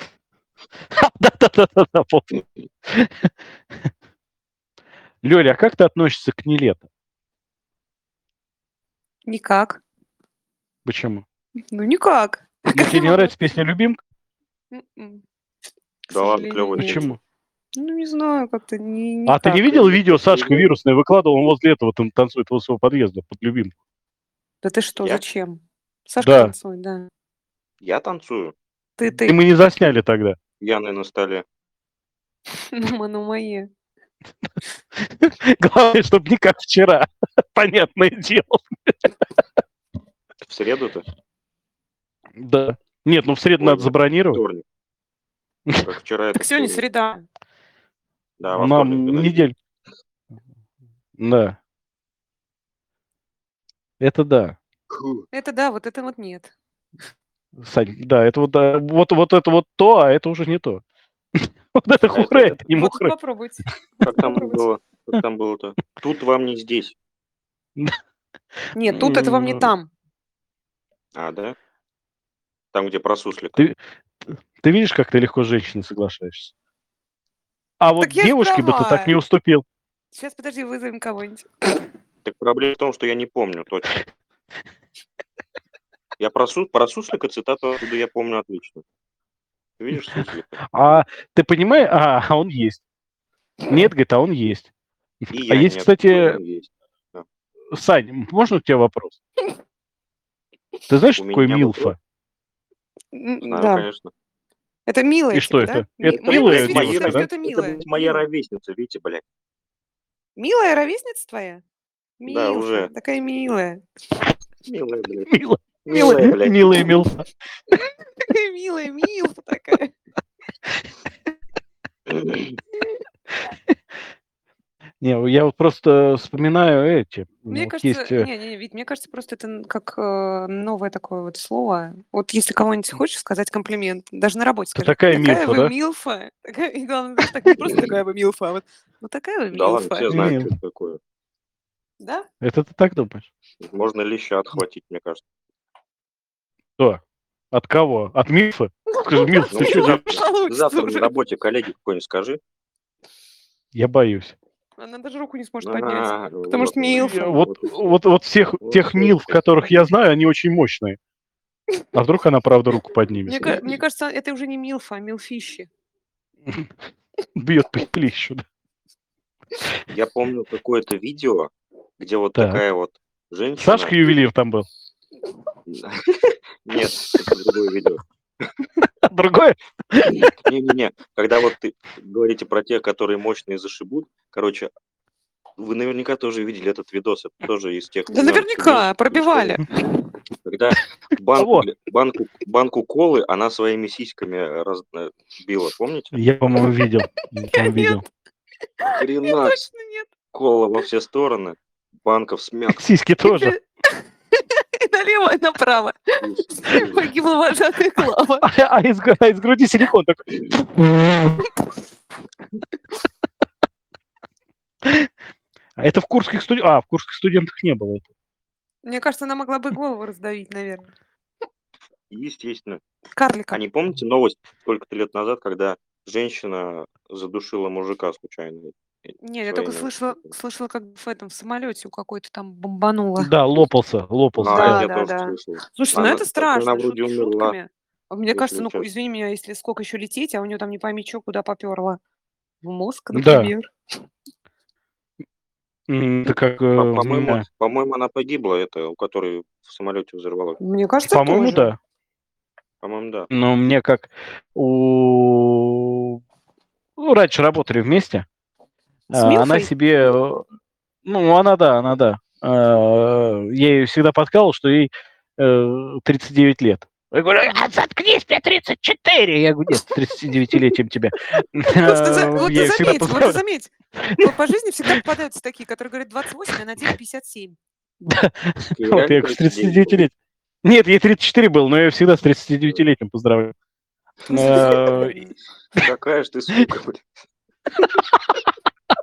[laughs] Да-да-да, помню. Лёля, а как ты относишься к Нелето? Никак. Почему? Ну, никак. Ну, тебе не нравится песня «Любимка»? М-м. К Да ладно, сожалению, клёвая нет. Почему? Ну, не знаю, как-то не, А ты не видел видео Сашка вирусное выкладывал, он возле этого там танцует возле своего подъезда под «Любимку»? Да ты что, Я? зачем? Сашка Да. танцует, да. Я танцую. Ты, И ты. мы не засняли тогда. Пьяный на столе. [laughs] Ну, ну, мои. [laughs] Главное, чтобы не как вчера. [laughs] Понятное дело. В среду-то? Да. Нет, ну в среду Ой, надо забронировать. Вторник. Как вчера это Так сегодня среда. Да, Нам неделю. Да. Это да. Это да, вот это вот нет. Сань, да, это вот, да, вот, вот это вот то, а это уже не то. [laughs] Вот это хухры, это не вот мухры. попробуйте. Как там было? Как там было-то? Тут вам не здесь. [laughs] Нет, тут это вам не там. А, да? Там, где про суслика. Ты- Ты видишь, как ты легко с женщиной соглашаешься? А вот Так девушке бы ты так не уступил. Сейчас, подожди, вызовем кого-нибудь. Так проблема в том, что я не помню точно. Я про, су- про суслика цитату оттуда я помню отлично. Ты видишь суслика? А ты понимаешь, а, а он есть. Нет, говорит, а он есть. И А я есть, нет, кстати, есть. Сань, можно у тебя вопрос? [laughs] Ты знаешь, У что такое Милфа? вопрос? Знаю, Да. конечно. Это милая. И что типа, это? да? Это Мы милая девушка, да? это милая. моя Милая. ровесница, видите, блядь. Милая ровесница твоя? Да, Милфа, уже. Такая милая. Милая, блядь. Мила- Милая, блядь. Милая Милфа. Такая милая, милфа такая. [laughs] Не, я вот просто вспоминаю эти. Мне вот кажется, есть, э, не, не, Вить, мне кажется, просто это как э, новое такое вот слово. Вот если кого-нибудь хочешь сказать комплимент, даже на работе скажи. такая милфа, вы да?» милфа. [laughs] Такая, и главное, так не просто [laughs] такая вы милфа, а вот, ну такая вы Да ладно, милфа. все знают, Мил. что это такое. Да? Это ты так думаешь? Можно леща отхватить, мне кажется. Что? От кого? От Милфа? Скажи, [laughs] Милф, Ну, ты что завтра- делаешь? Получится Завтра уже. на работе коллеге какой-нибудь скажи. Я боюсь. Она даже руку не сможет поднять. вот, потому что. Я- вот, Вот, вот, вот всех Вот тех Милф, которых я знаю, они очень мощные. А вдруг она, правда, руку Мне, поднимет? ка- мне кажется, это уже не милфа, а милфищи. [laughs] Бьет по плещу. да. Я помню какое-то видео, где вот Так. такая вот женщина... Сашка ювелир там был. [laughs] Нет, это другое видео. [laughs] Другое? Не-не-не, когда вот ты говорите про тех, которые мощные зашибут, короче, вы наверняка тоже видели этот видос, это тоже из тех... Да наверняка, пробивали. Когда [laughs] банку, банку, банку колы она своими сиськами раз- э, била, помните? Я, по-моему, видел. Я, [laughs] видел. Нет. кола во все стороны, банка в смятку. Сиськи тоже. Налево, и направо. Погибла вожатая Клава. А, из, а из груди силикон такой. А это в курских студентах... А, в курских студентах не было. этого. Мне кажется, она могла бы голову раздавить, наверное. Естественно. Карлика. А не помните новость сколько-то лет назад, когда женщина задушила мужика случайно? Не, я только слышала, слышала, как в этом в самолете у какой-то там бомбануло. Да, лопался, лопался. А, Да, я да, тоже да. слышал. Слушай, ну Она- это так страшно. она шут- вроде умерла шутками. А Мне кажется, ну, извини меня, если сколько еще лететь, а у нее там не пойми что, куда поперло. В мозг, Да. например. М, Это как... По- э, По-моему, по-моему, она погибла, это, у которой в самолете взорвалась. Мне кажется, По-моему, тоже. да. По-моему, да. Но мне как у... Ну, раньше работали вместе. С А, Она себе... э, Ну, она да, она да. А, Я ее всегда подкалывал, что ей э, 39 лет. Я говорю, а заткнись, мне 34. Я говорю, нет, с 39-летием тебя. [laughs] Вот ты, Э, [laughs] заметь, вот ты заметь. По жизни всегда попадаются такие, которые говорят 28, а на деле 57. [laughs] Вот я с 39 лет. Нет, ей 34 был, но я всегда с 39-летним поздравляю. Э, Какая же ты сука, блин.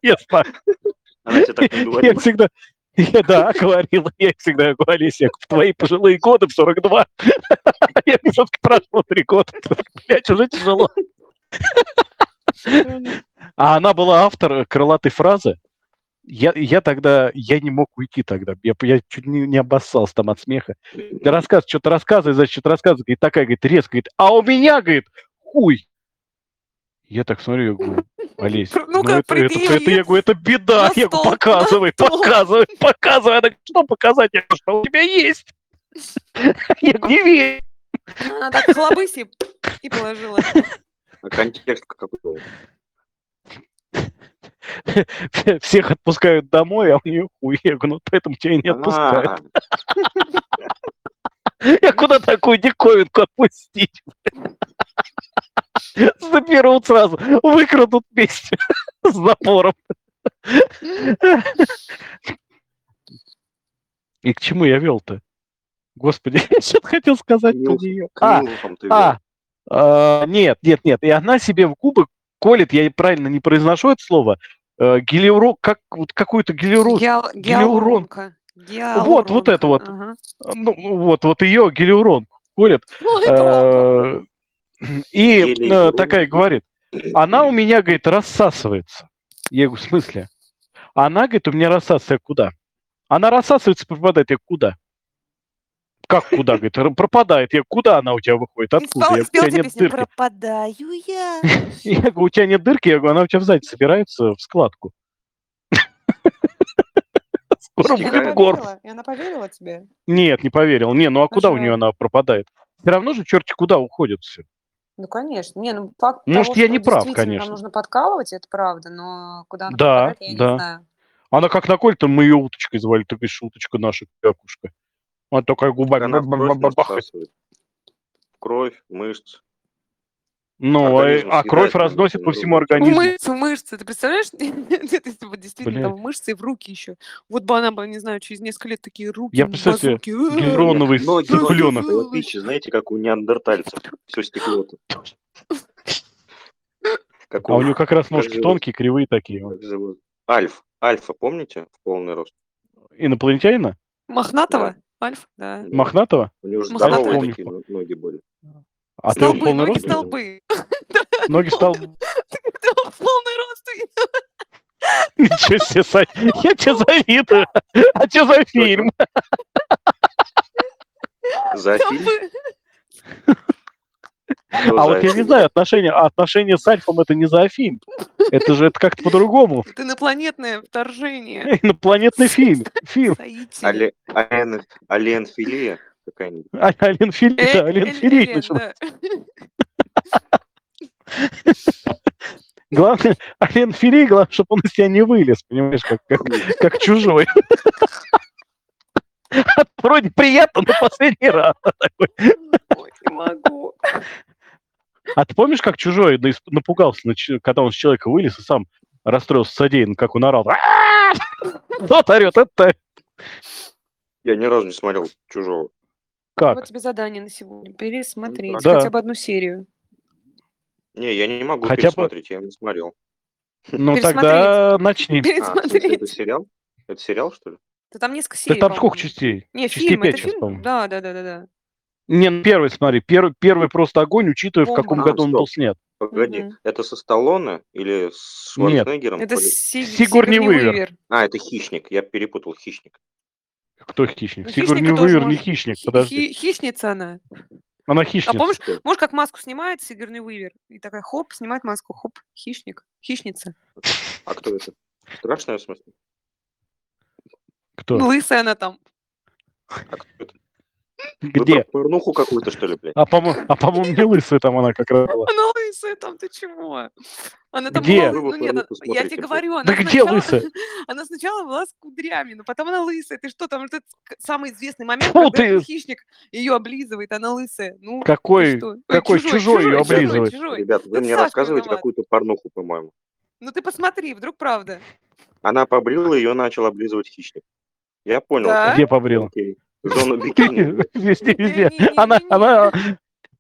Я знаю. Она тебе так не [laughs] Я всегда... Я, да, говорила, я всегда говорю, Олеся, в твои пожилые годы, в 42. [laughs] Я все-таки прошло три года. [laughs] Блять, уже тяжело. А она была автор крылатой фразы. Я, я тогда, я не мог уйти тогда. Я, я чуть не, не обоссался там от смеха. Ты рассказ, что-то рассказывай, значит, что-то рассказывай. И такая, говорит, резко, говорит, а у меня, говорит, хуй. Я так смотрю, я говорю, Олесь, Пр- ну, ну-ка, это, это, это, я говорю, это беда. Я говорю, показывай, показывай, показывай. Она говорит, что показать? Я говорю, что у тебя есть. [laughs] Я говорю, не верь. Она так хлобыси и положила. А контекст какой был? [laughs] Всех отпускают домой, а у нее хуй. Я говорю, ну поэтому тебя и не отпускают. [laughs] Я куда такую диковинку отпустить? Заберут сразу, выкрадут вместе [laughs] с запором. И к чему я вел-то? Господи, [laughs] я что-то хотел сказать про нее. А, а, а, нет, нет, нет. И она себе в губы колет, я правильно не произношу это слово, э, гелиуро, как, вот какую-то гелиуро, Геал-. Вот, вот это вот. Ага. ну, вот, вот ее гелиурон колет. Ну, это. Э, И э, Гелиурон. такая говорит, она у меня, говорит, рассасывается. Я говорю, в смысле? Она, говорит, у меня рассасывается куда? Она рассасывается, пропадает, я куда? Как куда, [laughs] говорит, «Р- пропадает. Я куда она у тебя выходит? Откуда? Я, у тебя нет песню дырки. «Пропадаю я». [laughs] Я говорю, у тебя нет дырки, я говорю, она у тебя сзади собирается в складку. [laughs] Скоро И она будет горб. поверила? И она поверила тебе? Нет, не поверил. Не, ну а куда у нее она пропадает? Все равно же черти куда уходит все. Ну, конечно. Не, ну, факт Может, того, я что не прав, действительно конечно. Нужно подкалывать, это правда, но куда она Да, попадает, я да. не знаю. Она как на коль-то мы ее уточкой звали, ты говоришь, уточка наша, какушка. Она такая губами. она бахает. Кровь, мышц. Ну, а, Организм а кровь съедает, разносит по всему В организму. мышцы, в мышцы. Ты представляешь, [laughs] если вот действительно там Блядь. в мышцы и в руки еще. Вот бы она бы, не знаю, через несколько лет такие руки, Я представляю базуки. э, Ноги, цыпленок. ноги пищи, знаете, как у неандертальцев. Все стекло. Как А у нее как раз ножки тонкие, кривые такие. как. Альф. Альфа, помните? В полный рост. Инопланетянина? Мохнатого? Альф, да. Мохнатого? У него же Мохнатый. здоровые такие но- ноги были. А ты Столбы, полный ноги рост? столбы. [laughs] Ноги в полный рост. Ничего себе, Сань, я тебе завидую. А что за фильм? За фильм? А за вот я не фильм? знаю, отношения, а отношения с Альфом это не зоофильм. Это же это как-то по-другому. Это инопланетное вторжение. Инопланетный фильм. Фильм. Ален- Аленфилия какая-нибудь. А, Ален Фили, Э, да, Ален Эль- Фили Элен, начал. да. Главное, Ален Фили, главное, чтобы он из тебя не вылез, понимаешь, как, как, как чужой. Вроде приятно, но последний раз. Ой, не могу. А ты помнишь, как чужой напугался, когда он с человека вылез и сам расстроился содеянным, как он орал? «А-а-а!» Тот орет, это Я ни разу не смотрел «Чужого». Как? Вот тебе задание на сегодня. Пересмотреть Да. хотя бы одну серию. Не, я не могу Хотя бы- пересмотреть, я не смотрел. Ну тогда начни. [laughs] А, в смысле, это Пересмотреть. сериал? Это сериал, что ли? Да там несколько Да серий, там сколько частей? Не, Частей фильм, пять это сейчас, фильм? по-моему. Да, да, да, да, да. Не, ну первый, смотри, первый, первый просто огонь, учитывая, в Бомба. каком А, году он стоп. был снят. Погоди, Мгм. это со Сталлоне или с Нет. Шварценеггером? Это Или- Си- Сигурни Уивер. А, это «Хищник», я перепутал «Хищник». Кто хищник? Ну, Сигурни Уивер не хищник, Хи- подожди. хи- Хищница она. Она А хищница. помнишь, Что? можешь как маску снимает Сигурни Уивер? И такая, хоп, снимает маску, хоп, хищник, хищница. А кто это? Страшная в смысле? Кто? Лысая она там. А кто это? Где? Вы про порнуху какую-то, что ли, блядь? А по-моему, а по-моему, не лысая там она как раз была. [laughs] Она лысая там, ты чего? Она там Где? была, ну нет, порнуху я тебе говорю, она Да где сначала, лысая? [laughs] она сначала была с кудрями, но потом она лысая. Ты что, там вот этот самый известный момент, Фу когда ты! хищник ее облизывает, она лысая. Ну, Какой, какой чужой чужой, облизывает? чужой. Ребят, вы Это мне Сашка рассказываете виноват. какую-то порнуху, по-моему. Ну ты посмотри, вдруг правда. Она побрила, ее начал облизывать хищник. Я понял. Да? Где побрил? Окей. Зону [laughs] бикини. Везде, везде. Она, она,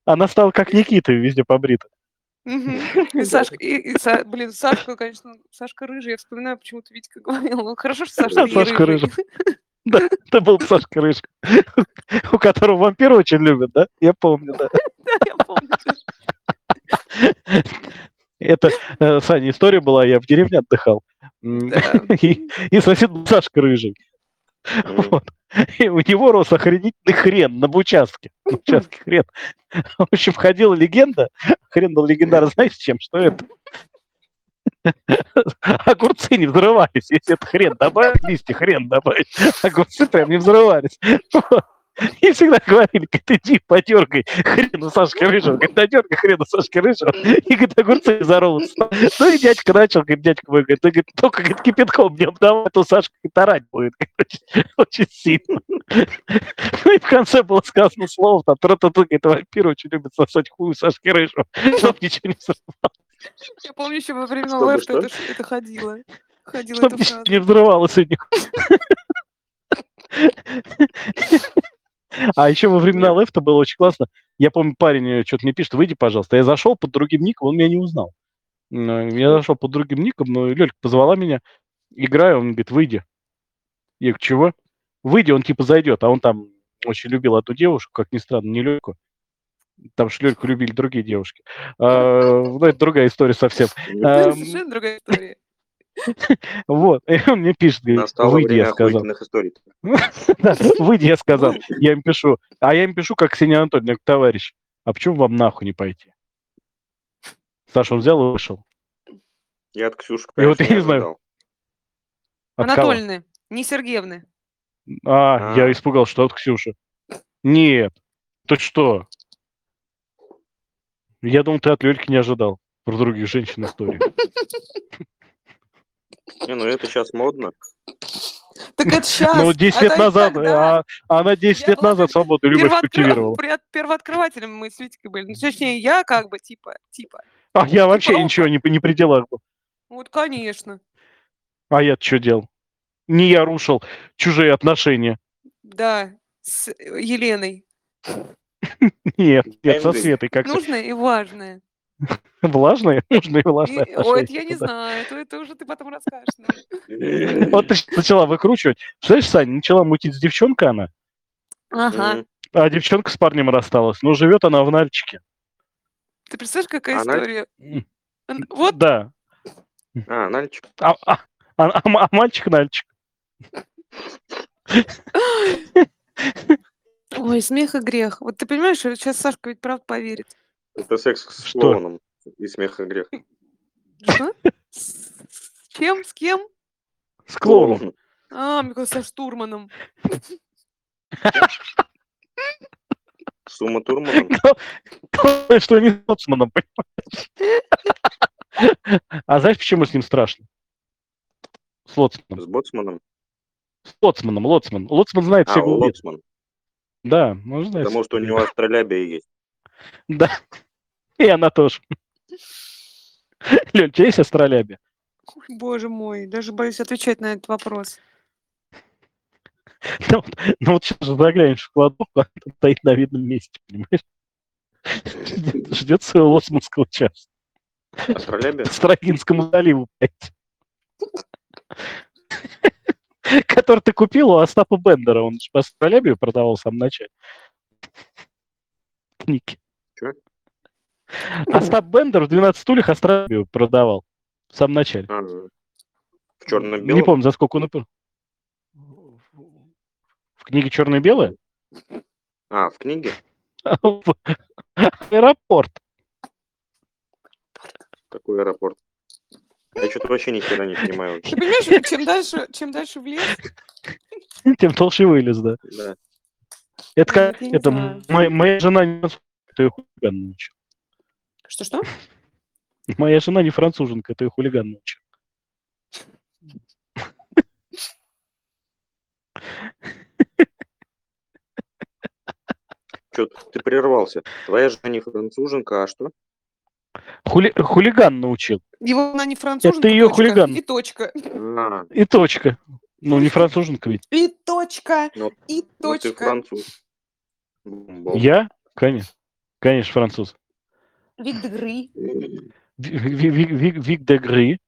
она стала как Никита, везде побрита. [laughs] И Сашка, и, и Са- блин, Сашка, конечно, Сашка рыжий, я вспоминаю, почему-то Витька говорил. Ну, хорошо, что Сашка, Сашка рыжий. [laughs] Да, это был Сашка Рыжик, у которого вампир очень любят, да? Я помню, да. Да, я помню. Это, э, Саня, история была, я в деревне отдыхал. И, и сосед был Сашка Рыжий. Вот. И у него рос охренительный хрен на участке. На участке хрен. [laughs] В общем, ходила легенда. Хрен был легендарный, знаете, чем? Что это? [laughs] Огурцы не взрывались. Если это хрен добавить, листья хрен добавить, огурцы прям не взрывались. [laughs] Вот. И всегда говорили, говорит, иди подергай хрена Сашки Рыжего. Говорит, надергай хрена Сашки Рыжего. И, говорит, огурцы взорвутся. Ну и дядька начал, говорит, дядька мой, говорит, «Ты, говорит, только говорит, кипятком не обдавай, а то Сашка орать будет [laughs] говорит, очень сильно. Ну и в конце было сказано слово, там, тра-та-та, говорит, вампир очень любит сосать хуй у Сашки Рыжего, чтоб ничего не взрывалось, Я помню, еще во время Чтобы что? это, это ходило. Ходила чтоб эта ничего фраза. не взрывалось у них. [laughs] А еще во времена лефта было очень классно. Я помню, парень что-то мне пишет, выйди, пожалуйста. Я зашел под другим ником, он меня не узнал. М, Я зашел под другим ником, но Лёлька позвала меня, играю, он говорит, выйди. Я говорю, чего? Выйди, он типа зайдет, а он там очень любил эту девушку, как ни странно, не Лёльку. Там же Лёльку любили другие девушки. А, Ну, это другая история совсем. [laughs] Это совершенно другая история. [laughs] Вот, и он мне пишет, говорит, Настало выйди, я сказал. историй. [laughs] Выйди, я сказал. Я им пишу. А я им пишу, как Ксения Анатольевна, товарищ, а почему вам нахуй не пойти? Саша, он взял и вышел. Я от Ксюши, И вот я не знаю. Анатольевны, не Сергеевны. А, А. я испугал, что от Ксюши. Нет. Ты что? Я думал, ты от Лёльки не ожидал. Про других женщин истории. [laughs] Не, ну это сейчас модно. Так это сейчас. Ну, 10 лет назад, а она 10 Я лет назад свободу любовь культивировала. Первооткрывателем мы с Витькой были. Ну, точнее, я как бы, типа, типа. А я вообще Типа, ничего не, не при делах был. Вот, конечно. А я что делал? Не я рушил чужие отношения. Да, с Еленой. Нет, нет, со. Светой как Нужное и важное. [laughs] влажные, [laughs] нужные И- влажные Ой, это я не да. знаю, это, это уже ты потом расскажешь. [laughs] Вот ты начала выкручивать. Знаешь, Саня, начала мутить с девчонкой она, Ага. А девчонка с парнем рассталась. Но живет она в Нальчике. Ты представляешь, какая Она- история? Вот Да. А, Нальчик. А, а- а- а а мальчик Нальчик. Ой, смех и грех. Вот ты понимаешь, сейчас Сашка ведь правда поверит. Это секс с Что? клоуном. И смех и грех. Что? [laughs] С чем? С кем? С клоуном. А, мне кажется, со штурманом. С Ума Турманом. [laughs] Главное, что не с Лоцманом, понимаешь? А знаешь, почему с ним страшно? С Лоцманом. С Боцманом. С лоцманом, лоцман. Лоцман знает А, все глубины. Лоцман. Да, он знает. Потому что у него астролябия есть. Да. [laughs] И она тоже. Лёль, у тебя есть астролябия? Ой, боже мой, даже боюсь отвечать на этот вопрос. [laughs] Ну, вот- ну вот сейчас же заглянешь в кладовку, а там стоит на видном месте, понимаешь? Ждет, ждет своего лоцманского часа. Астролябия? По Строгинскому заливу, блядь. [laughs] Который ты купил у Остапа Бендера. Он же по астролябию продавал в самом начале. Книги. Чё? Остап Бендер в 12 стульях астролябию продавал в самом начале. А, в черно-белом? Не помню, за сколько он... В книге «Черное и белое»? А, в книге? [laughs] Аэропорт. Какой аэропорт? Я что-то вообще ни хера не понимаю. Ты [laughs] понимаешь, чем дальше, чем дальше в лес, Тем толще вылез, да. Да. Это, как- не это моя, моя жена не ее. Что-что? Моя жена не француженка, это ее хулиган научил. Что ты прервался? Твоя жена не француженка, а что? Хули- хулиган научил. Его она не француженка, её точка, хулиган. И точка. А, И точка. Ну, не француженка ведь. И точка. Ну, И ну ты точка. француз. Бомбол. Я? Конечно. Конечно, француз. Вик де Гри. Де Гри.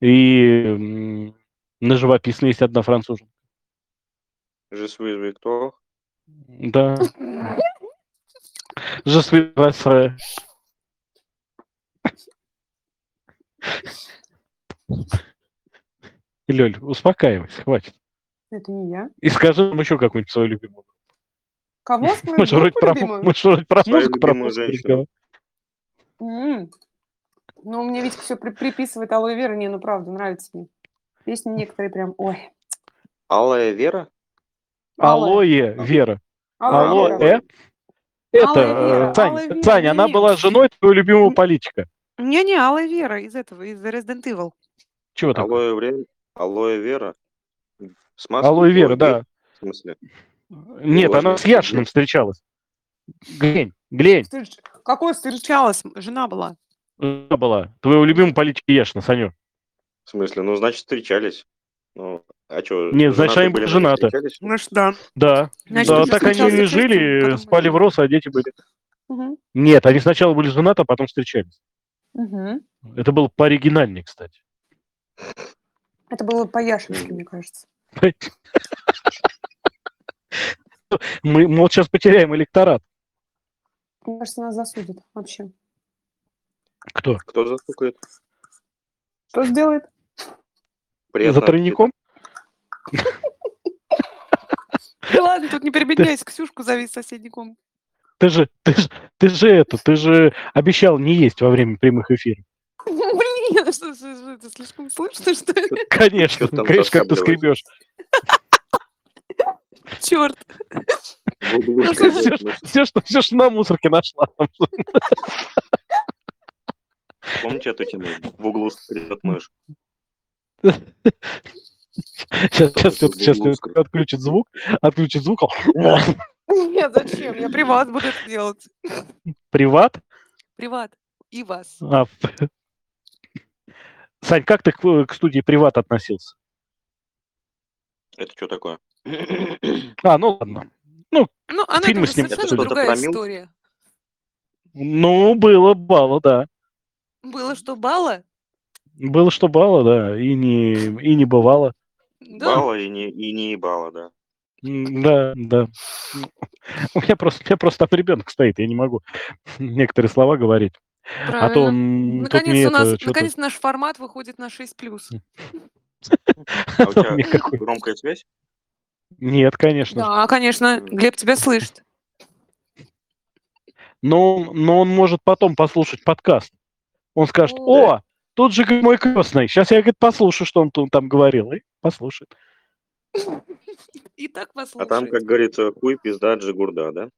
И на живописной есть одна француженка. Suis Victor. Да. Suis votre- Лёль, успокаивайся, хватит. Это не я. И скажи нам еще какую-нибудь свою любимую. Кого [laughs] свою Мы же вроде про, мы же вроде про музыку, про музыку женщину. М. разговариваем. Ну, мне Витька все приписывает алоэ вера. Не, ну правда, нравится мне. Песни некоторые прям, ой. Алая Вера? Алоэ Вера. Алоэ Алоэ. Вера. Это, Алоэ Вера, э, Сань, Алоэ Вера, Сань, она не-не. была женой твоего любимого политика. Не-не, алоэ вера из этого, из Resident Evil. Чего такое? Алоэ Вера? Алоэ Вера? С маской Алоэ Вера, да. В смысле? Нет, она с это Яшиным встречалась. Глянь, глянь, Встреч- Какой встречалась? Жена была. жена была. Твоего любимого политика Яшина, Саню. В смысле? Ну, значит, встречались. Ну, а что? Нет, значит, они были женаты. Значит, да. Да, Значит, да, так они и жили, потом спали в роз, а дети были. Мгм. Нет, они сначала были женаты, а потом встречались. Мгм. Это было пооригинальнее, кстати. Это было по-яшински, мне кажется. [laughs] Мы, мы вот сейчас потеряем электорат. Мне кажется, нас засудят вообще. Кто? Кто застукает? Что сделает? Приятного За тройником? Ладно, тут не перебедняйся, Ксюшку зови из соседней комнаты. Ты же, ты же, ты же это, ты же обещал не есть во время прямых эфиров. Блин, что, что, что, это слишком слышно, что ли? Конечно, конечно, как ты скребешь. Черт. В углу Ну, Все, что, все, что на мусорке нашла. Помните эту тему? В углу скребет мышь. Сейчас, сейчас, сейчас, скребет? отключит звук, отключит звук. [laughs] Нет, зачем? Я при вас буду это делать. Приват. Приват. И вас. А, [laughs] Сань, как ты к, к студии Приват относился? Это что такое? А, ну ладно. Ну, она Фильмы с ним- совершенно другая про Милк? история. Ну, было бало, да. Было что, бала? Было что бало, да, и не, и не бывало. Да. Бала и не, и не ебала, да. Да, да. У меня просто, у меня просто там ребенок стоит, я не могу некоторые слова говорить. А то Правильно. он Наконец, у нас, наконец наш формат выходит на 6 плюс. [laughs] А у тебя громкая связь? Нет, конечно. Да, конечно. Глеб тебя слышит. Но, но он может потом послушать подкаст. Он скажет, О. о, тут же мой крестный. Сейчас я говорит, послушаю, что он там говорил. И послушает. [laughs] И так А послушает. там, как говорится, хуй, пизда, джигурда, да?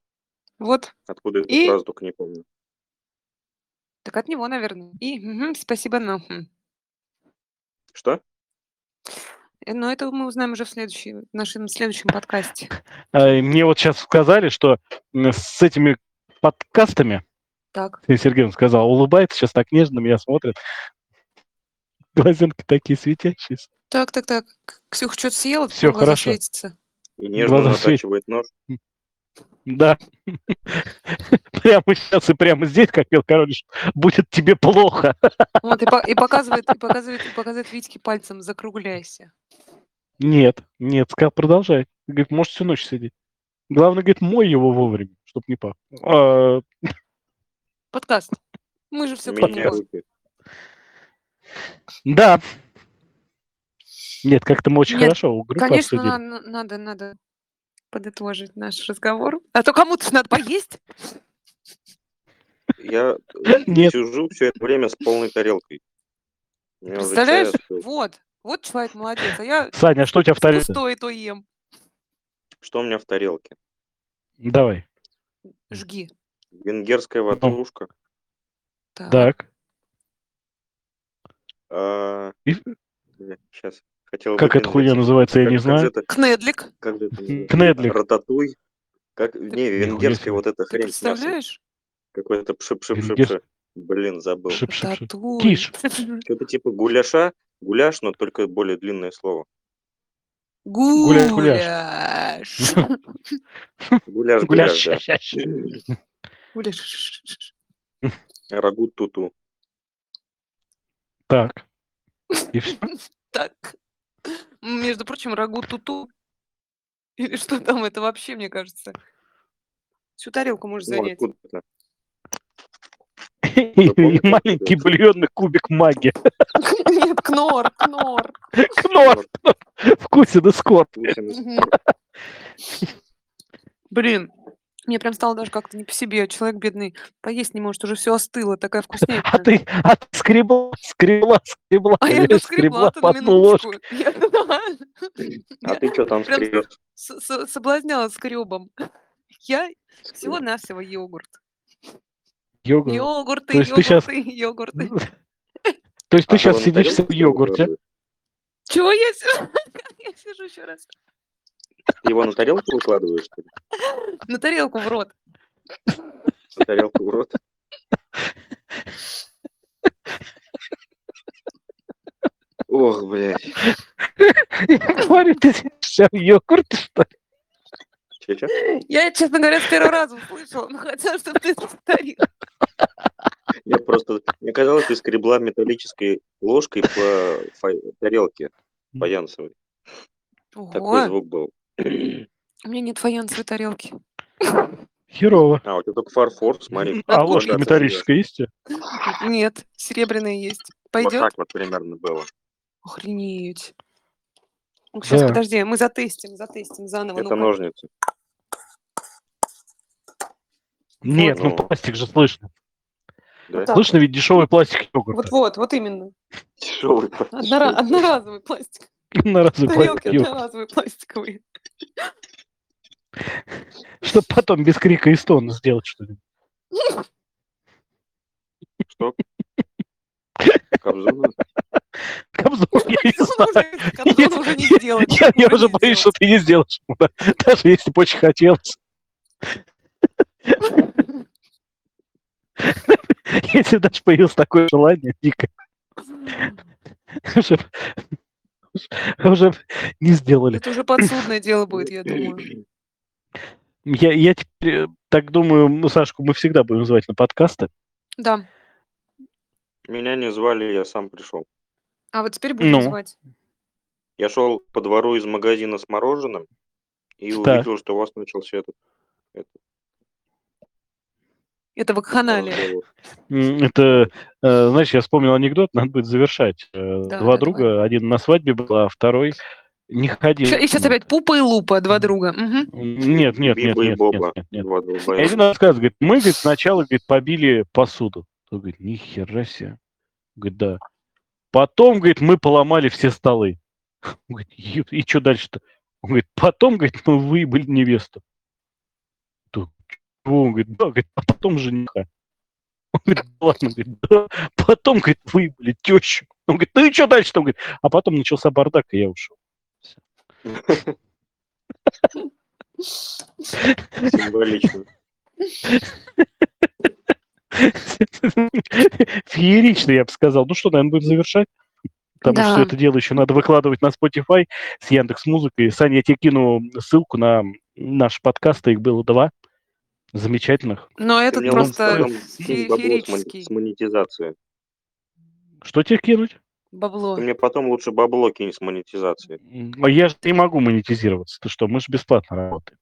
Вот. Откуда эту И? фразу только не помню. Так от него, наверное. И мгм, спасибо, но. хм. Что? Э, Но это мы узнаем уже в, следующей, в нашем следующем подкасте. [laughs] А, Мне вот сейчас сказали, что с этими подкастами, Так. Сергей сказал, улыбается, сейчас так нежно меня смотрит. [laughs] Глазенки такие светящиеся. Так, так, так. Ксюха что-то съела? Глаза хорошо. светятся. И нежно Глаза натачивает нож. Да. [laughs] Прямо сейчас и прямо здесь, как Мил Королевич, будет тебе плохо. [laughs] Вот, и, по- и показывает, и показывает, и показывает Витьке пальцем, закругляйся. Нет, нет, сказал, продолжай. Говорит, может всю ночь сидеть. Главное, говорит, мой его вовремя, чтоб не пах. А, [laughs] Подкаст. Мы же все руки. Да. Нет, как-то мы очень Нет, хорошо у группы Конечно, обсудили. на- надо, надо подытожить наш разговор. А то кому-то ж надо поесть. Я э, Нет. сижу все это время с полной тарелкой. У меня уже Представляешь? чая остылось. Вот. Вот человек молодец. А я Саня, а что у тебя в тарелке? пустое то ем. Что у меня в тарелке? Давай. Жги. Венгерская ватрушка. Так. Так. А, И- сейчас. Хотел Как эта хуйня называется, я как, не как знаю. это, Кнедлик. как это называется? Кнедлик. Рататуй. Как, не, Нихуя венгерская себе. вот эта Ты хрень представляешь? Какой-то пшип-пшип-пшип. Венгерс- Блин, забыл. Шип-шип-шип. Киш. [laughs] Что-то типа гуляша. Гуляш, но только более длинное слово. Гуляш. Гуляш, Гуляш. [laughs] гуляш. Гуляш. Рагут туту. Так. И всё? [laughs] Так. Между прочим, рагу туту. [laughs] Или что там это вообще, мне кажется. Всю тарелку можешь Ну, занять. откуда это? [laughs] И маленький бульонный кубик маги. [laughs] Нет, кнор, кнор. Кнор. Вкусен и скорб. Вкусен и Мгм. Блин, мне прям стало даже как-то не по себе. Человек бедный поесть не может, уже все остыло, такая [laughs] А вкуснятина. ты, а ты скребла, скребла, скребла, А я скребла по на одну ложку. минуточку. Я, да, [laughs] А ты что там Прям скребешь? соблазняла скребом. [laughs] Я всего-навсего йогурт. Йогурт. Йогурты, То есть ты щас- йогурты, йогурты. То есть ты А сейчас на сидишь в йогурте. Чего я сижу? Я сижу еще раз. Его на тарелку выкладываешь? что ли? На тарелку в рот. На тарелку в рот? Ох, блядь. Я говорю, ты в йогурте, что ли? Че-че? Я, честно говоря, с первого раза услышала, но хотела, чтобы ты повторил. Я просто... Мне казалось, ты скребла металлической ложкой по фа- тарелке фаянсовой. Такой Ого, звук был. У меня нет фаянсовой тарелки. Херово. А, у тебя только фарфор, смотри. А ложка металлическая есть? Нет, серебряная есть. Вот Пойдет? так вот примерно было. Охренеть. Сейчас, Да. подожди, мы затестим, затестим заново. Это ну-ка. ножницы. Нет, ну Ну. пластик же слышно. Да? Слышно ведь дешевый пластик йогурта. Вот-вот, вот именно. Тяжелый. Однора- одноразовый пластик. Одноразовый Тарелки пластик йогурта. одноразовые пластиковые. Чтобы потом без крика и стона сделать что-нибудь. Что? Кобзона? Кобзон, я не знаю. уже- Кобзон уже не сделать. Я, я уже боюсь, что ты не сделаешь. Да. Даже если бы очень хотелось. Если даже появилось такое желание дико, [laughs] уже, не сделали. Это уже подсудное дело [laughs] будет, я думаю. Я, я теперь э, так думаю, ну, Сашку мы всегда будем звать на подкасты. Да. Меня не звали, я сам пришел. А вот теперь будем Ну. звать. Я шел по двору из магазина с мороженым и увидел, что у вас начался этот Это вакханалия. М, Это, э, знаешь, я вспомнил анекдот, надо будет завершать. Э, Да, Два да, друга, один на свадьбе был, а второй не ходил. И сейчас опять Пупа и Лупа, два друга. Мгм. Нет, нет, нет, нет, нет, нет, нет. Один рассказывает, говорит, мы, говорит, сначала, говорит, побили посуду. Тот говорит, нихера себе. Говорит, да. Потом, говорит, мы поломали все столы. [laughs] Он говорит, «И- и что дальше-то? Он говорит, потом, говорит, мы выебали невесту. Он говорит, да, говорит, а потом жениха. Он говорит, «Да ладно, говорит, да. Потом, говорит, выебали тещу. Он говорит, ну и что дальше-то? Он говорит, а потом начался бардак, и я ушел. Символично. Феерично, я бы сказал. Ну что, наверное, будем завершать? Потому Да. что это дело еще надо выкладывать на Spotify с Яндекс Музыкой. Саня, я тебе кину ссылку на наш подкаст, их было два замечательных. Но этот мне просто феерический. с монетизацией. Что тебе кинуть? Бабло. Ты мне потом лучше бабло кинь с монетизацией. М, А я же не могу монетизироваться. Ты что, мы же бесплатно работаем.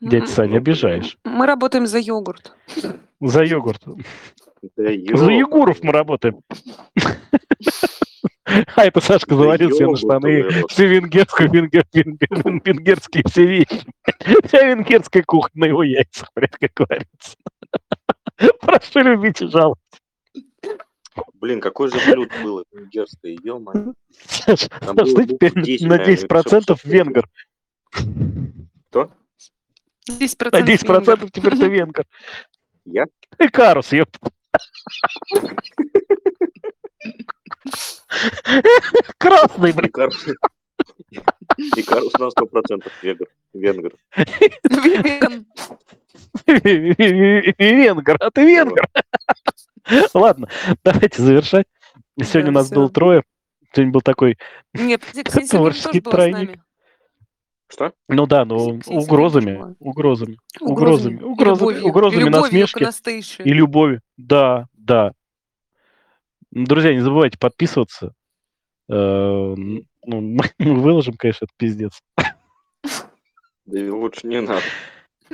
Дядя Саня, Ну, обижаешь. Мы работаем за йогурт. За йогурт. За. Егоров мы работаем. [laughs] [laughs] А это Сашка завалил себе на штаны все венгерскую, венгер, венгер- [laughs] венгерские все вещи. Вся венгерская кухня на его яйцах, блядь, как говорится. [laughs] Прошу любить и жаловать. Блин, какое же блюдо было венгерское, ё-моё. Саш, ты теперь букв 10, на наверное, и всё, 10% всё. венгер. 10% На 10% венгер. теперь ты венгер. Я? Ты карус, ёп. Красный, блин. Икарус. На 100% венгер. Венгер. Веган. Венгер, а ты венгер. Ладно, давайте завершать. Сегодня у нас было трое. Сегодня был такой, Творческий тройник. Что? ну да, Сергеевна угрозами, угрозами, угрозами, угрозами, угрозами, И любовью к насмешкой Анастейше. и любовью. Да, да. Друзья, не забывайте подписываться. Э, Ну, [laughs] мы выложим, конечно, это пиздец. Да и лучше не надо.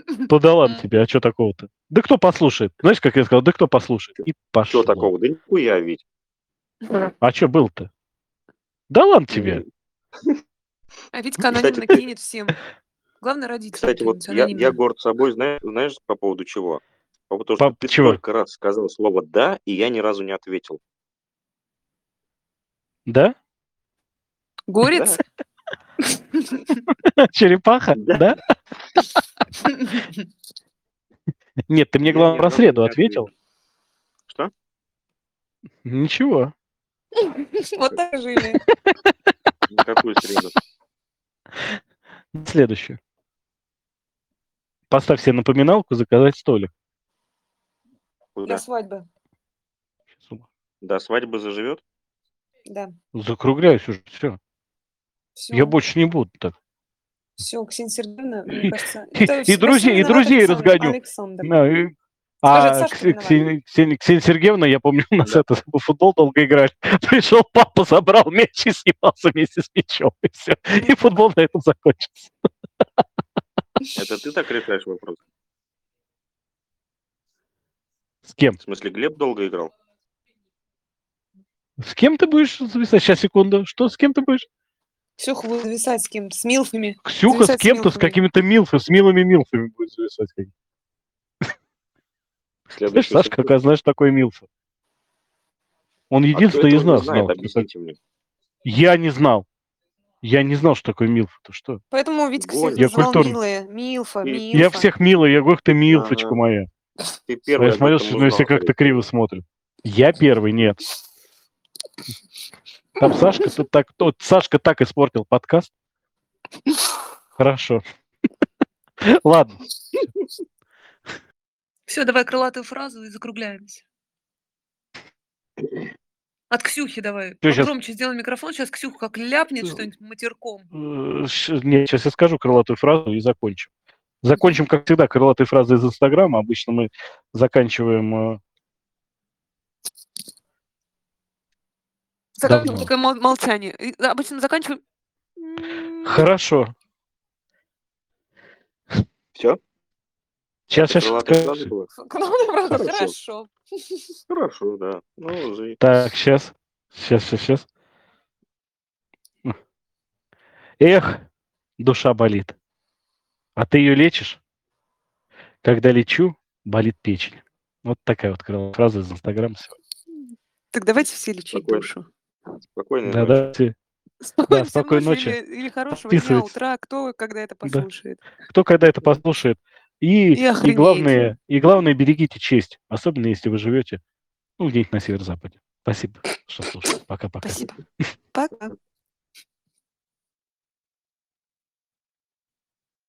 Ну да ладно тебе, а что такого-то? Да кто послушает? Знаешь, как я сказал, да кто послушает? И пошло. Что такого? Да нихуя ведь. А что было-то? Да ладно тебе. А Витька Кстати, анонимно ты- кинет всем. Главное, родители. Кстати, вот я, я горд собой, знаешь, знаешь, по поводу чего? По поводу того, По- что ты чего? столько раз сказал слово «да», и я ни разу не ответил. Да? Горец? [laughs] Черепаха? Да. Нет, ты мне, главное, про среду ответил. Что? Ничего. [laughs] Вот так жили. На какую среду? Следующее. Поставь себе напоминалку, заказать столик. Куда? Для свадьбы. До свадьбы заживет? Да. Закругляюсь уже, все. Все. Я больше не буду так. Все, Ксения Сергеевна, И- мне кажется... [laughs] и- это и всё- друзей- и друзей Александр- разгоню. Александр. Да, и- Скажи, А. Ксения, Ксения- Ксения Сергеевна, я помню, у нас Да. это футбол долго играли. [laughs] Пришел папа, забрал мяч и снимался вместе с мячом. И все. И футбол на этом закончился. Это ты так решаешь вопрос? С кем? В смысле, Глеб долго играл? С кем ты будешь зависать? Сейчас, секунду. Что, с кем ты будешь? Ксюха будет зависать с кем-то, с милфами. Ксюха с Зависать с кем-то, с милфами. какими-то милфами, с милыми милфами будет зависать. Знаешь, секунду. какая, знаешь, такой милфа. Он А единственный из этого не нас знает, знал. мне. Я не знал. Я не знал, что такое милфа. Ты что? Поэтому Витька всех. Я культурный. милые. Милфа, милфа. Я всех милый, я говорю, ты милфочка Ага. моя. Ты Я первый смотрю, что на все узнал, как-то криво смотрят. Я первый, нет. Там Сашка, тут так, тот, Сашка так испортил подкаст. Хорошо. Ладно. Все, давай крылатую фразу и закругляемся. От Ксюхи давай. Ты щас- Громче сделай микрофон. Сейчас Ксюха как ляпнет что-нибудь матерком. Э, Нет, сейчас я скажу крылатую фразу и закончим. Закончим, как всегда, крылатой фразой из Инстаграма. Обычно мы заканчиваем... Заканчиваем Давно. такое мол- молчание. И обычно заканчиваем. м, Хорошо. Всё? Сейчас, сейчас скажу. Крылатая фраза. Хорошо. Хорошо. Хорошо, да. Ну, за- Так, сейчас. Сейчас, сейчас, сейчас. Эх, душа болит. А ты ее лечишь? Когда лечу, болит печень. Вот такая вот крылатая фраза из Инстаграма. Так давайте все лечить Спокойно. душу. Спокойной Да, ночи. да, все. Спокойной всем спокойной ночи ночи. Или, или хорошего дня, Подписывайтесь. утра, кто когда это послушает. Кто когда это послушает. И, И и, главное, и главное, берегите честь. Особенно, если вы живете ну, где-нибудь на северо-западе. Спасибо, что слушали. Пока-пока. Спасибо. Пока.